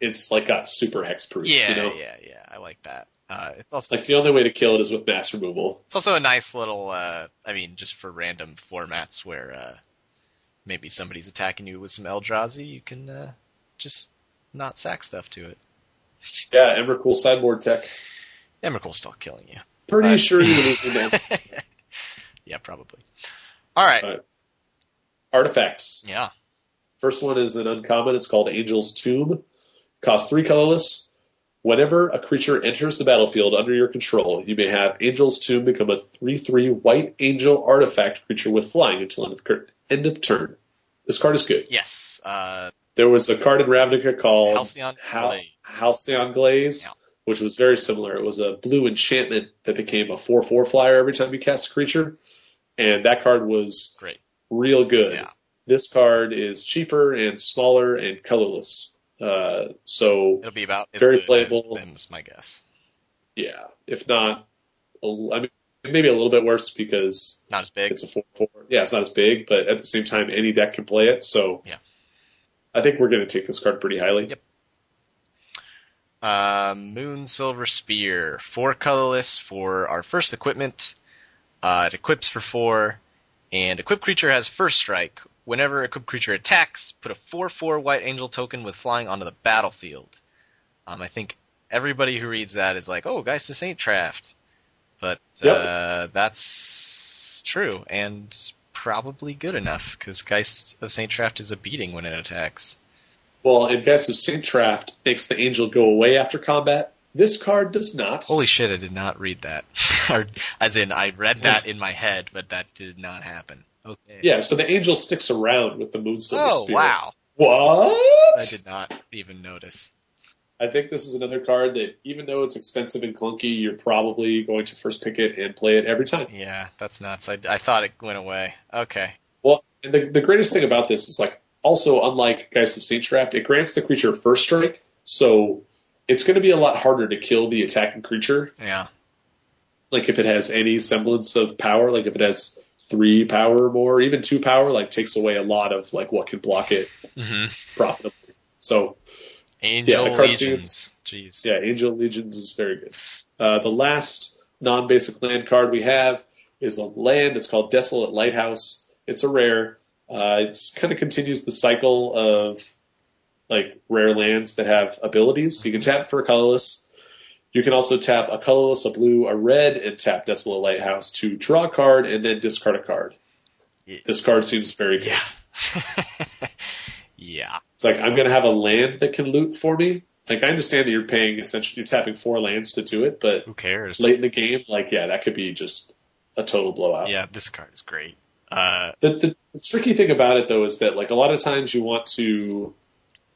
it's like got super hexproof. yeah, You know? yeah, yeah, I like that. Uh, it's also Like the only way to kill it is with mass removal. It's also a nice little, uh, I mean, just for random formats where uh, maybe somebody's attacking you with some Eldrazi, you can uh, just not sack stuff to it. Yeah, Emrakul sideboard tech. Emrakul's still killing you. Pretty Right. sure losing them. yeah, probably. All right. Right. Artifacts. Yeah. First one is an uncommon. It's called Angel's Tomb. Costs three colorless. Whenever a creature enters the battlefield under your control, you may have Angel's Tomb become a 3-3 white angel artifact creature with flying until end of, end of turn. This card is good. Yes. Uh, There was a card in Ravnica called Halcyon Hal- Glaze. Halcyon Glaze, Yeah. which was very similar. It was a blue enchantment that became a 4-4 flyer every time you cast a creature. And that card was Great. real good. Yeah. This card is cheaper and smaller and colorless. Uh, so It'll be about Very playable. as Bim's, my guess. yeah, if not, I mean, maybe a little bit worse because Not as big. it's a four four. Yeah, it's not as big, but at the same time, any deck can play it. So Yeah. I think we're going to take this card pretty highly. Yep. Uh, Moonsilver Spear, four colorless for our first equipment. Uh, it equips for four, and equipped creature has first strike. Whenever equipped creature attacks, put a four-four White Angel token with flying onto the battlefield. Um, I think everybody who reads that is like, "Oh, guys, this ain't Traft," but Yep. uh, that's true and probably good enough because Geist of Saint Traft is a beating when it attacks. Well, and Geist of Saint Traft makes the angel go away after combat. This card does not. Holy shit, I did not read that. as in, I read that in my head, but that did not happen. Okay. Yeah, so the angel sticks around with the Moonsilver Oh, Spear. wow. What? I did not even notice. I think this is another card that, even though it's expensive and clunky, you're probably going to first pick it and play it every time. Yeah, that's nuts. I, I thought it went away. Okay. Well, and the, the greatest thing about this is like also unlike Geist of Saint Traft, it grants the creature first strike, so it's going to be a lot harder to kill the attacking creature. Yeah. Like if it has any semblance of power, like if it has three power or more, even two power, like takes away a lot of like what can block it hmm profitably. So Angel card Legions. Jeez. yeah, Angel Legions is very good. Uh, the last non-basic land card we have is a land. It's called Desolate Lighthouse. It's a rare. Uh, it's kind of continues the cycle of like rare lands that have abilities. You can tap for a colorless. You can also tap a colorless, a blue, a red, and tap Desolate Lighthouse to draw a card and then discard a card. Yeah. This card seems very good. Yeah. yeah. It's like I'm gonna have a land that can loot for me. Like I understand that you're paying essentially you're tapping four lands to do it, but Who cares? late in the game, like yeah, that could be just a total blowout. Yeah, this card is great. Uh, The, the, the tricky thing about it though is that like a lot of times you want to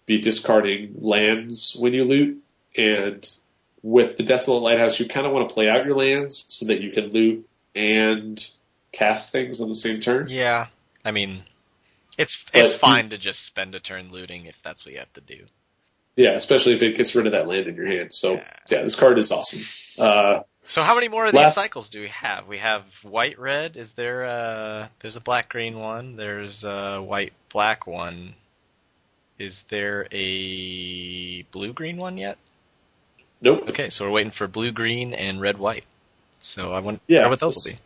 be discarding lands when you loot, and with the Desolate Lighthouse, you kind of want to play out your lands so that you can loot and cast things on the same turn. Yeah, I mean, it's it's fine to just spend a turn looting if that's what you have to do. Yeah, especially if it gets rid of that land in your hand. So Yeah. yeah, this card is awesome. Uh, So how many more of Last- these cycles do we have? We have white red. Is there a there's a black green one? There's a white black one. Is there a blue green one yet? nope. Okay, so we're waiting for blue green and red white. So I wonder Yeah, what those will be.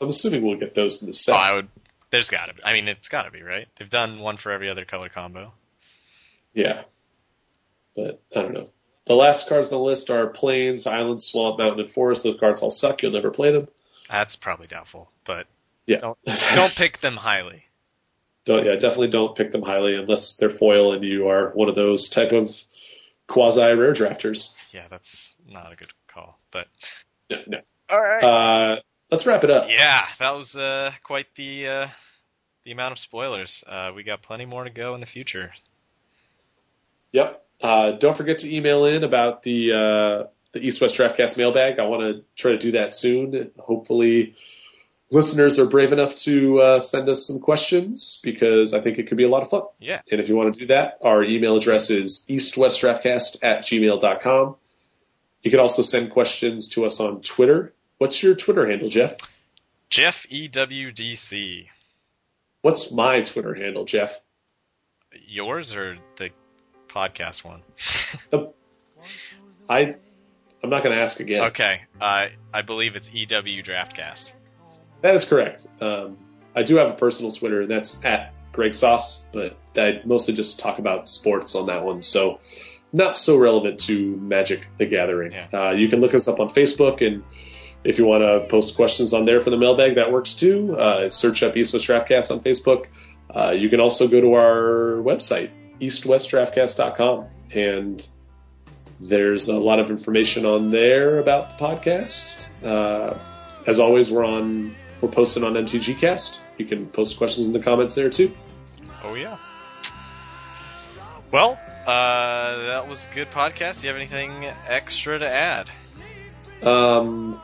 I'm assuming we'll get those in the Oh, set. I would. There's got to be. I mean, it's got to be right. They've done one for every other color combo. Yeah. But I don't know. The last cards on the list are Plains, Island, Swamp, Mountain, and Forest. Those cards all suck. You'll never play them. That's probably doubtful, but Yeah. don't don't pick them highly. Don't- yeah, definitely don't pick them highly unless they're foil and you are one of those type of quasi rare drafters. Yeah, that's not a good call. But No, no. all right. Uh, let's wrap it up. Yeah, that was uh, quite the uh, the amount of spoilers. Uh, we got plenty more to go in the future. Yep. Uh, don't forget to email in about the uh, the East West Draftcast mailbag. I want to try to do that soon. Hopefully, listeners are brave enough to uh, send us some questions because I think it could be a lot of fun. Yeah. And if you want to do that, our email address is eastwestdraftcast at gmail.com. You can also send questions to us on Twitter. What's your Twitter handle, Jeff? Jeff E EWDC. What's my Twitter handle, Jeff? Yours or the podcast one? I I'm not going to ask again. okay. Uh, I believe it's EW Draftcast. That is correct. Um, I do have a personal Twitter, and that's at Greg Sauce, but I mostly just talk about sports on that one, so not so relevant to Magic the Gathering. Yeah. Uh, you can look us up on Facebook, and if you want to post questions on there for the mailbag, that works too. Uh, search up East West Draftcast on Facebook. Uh, you can also go to our website, eastwestdraftcast.com, and there's a lot of information on there about the podcast. Uh, as always, we're on we're posting on MTGcast. You can post questions in the comments there too. Oh yeah. Well, uh, that was a good podcast. Do you have anything extra to add? Um,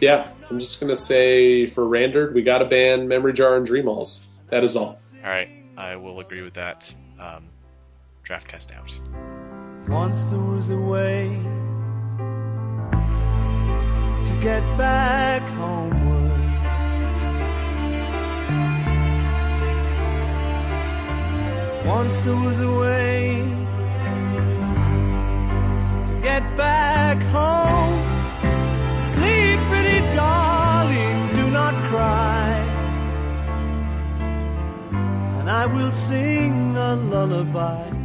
yeah, I'm just gonna say for Randard, we got to ban Memory Jar and Dream Halls. That is all. All right, I will agree with that. Um, Draftcast out. Once there was a way to get back homeward. Once there was a way to get back home. Sleep, pretty darling, do not cry. And I will sing a lullaby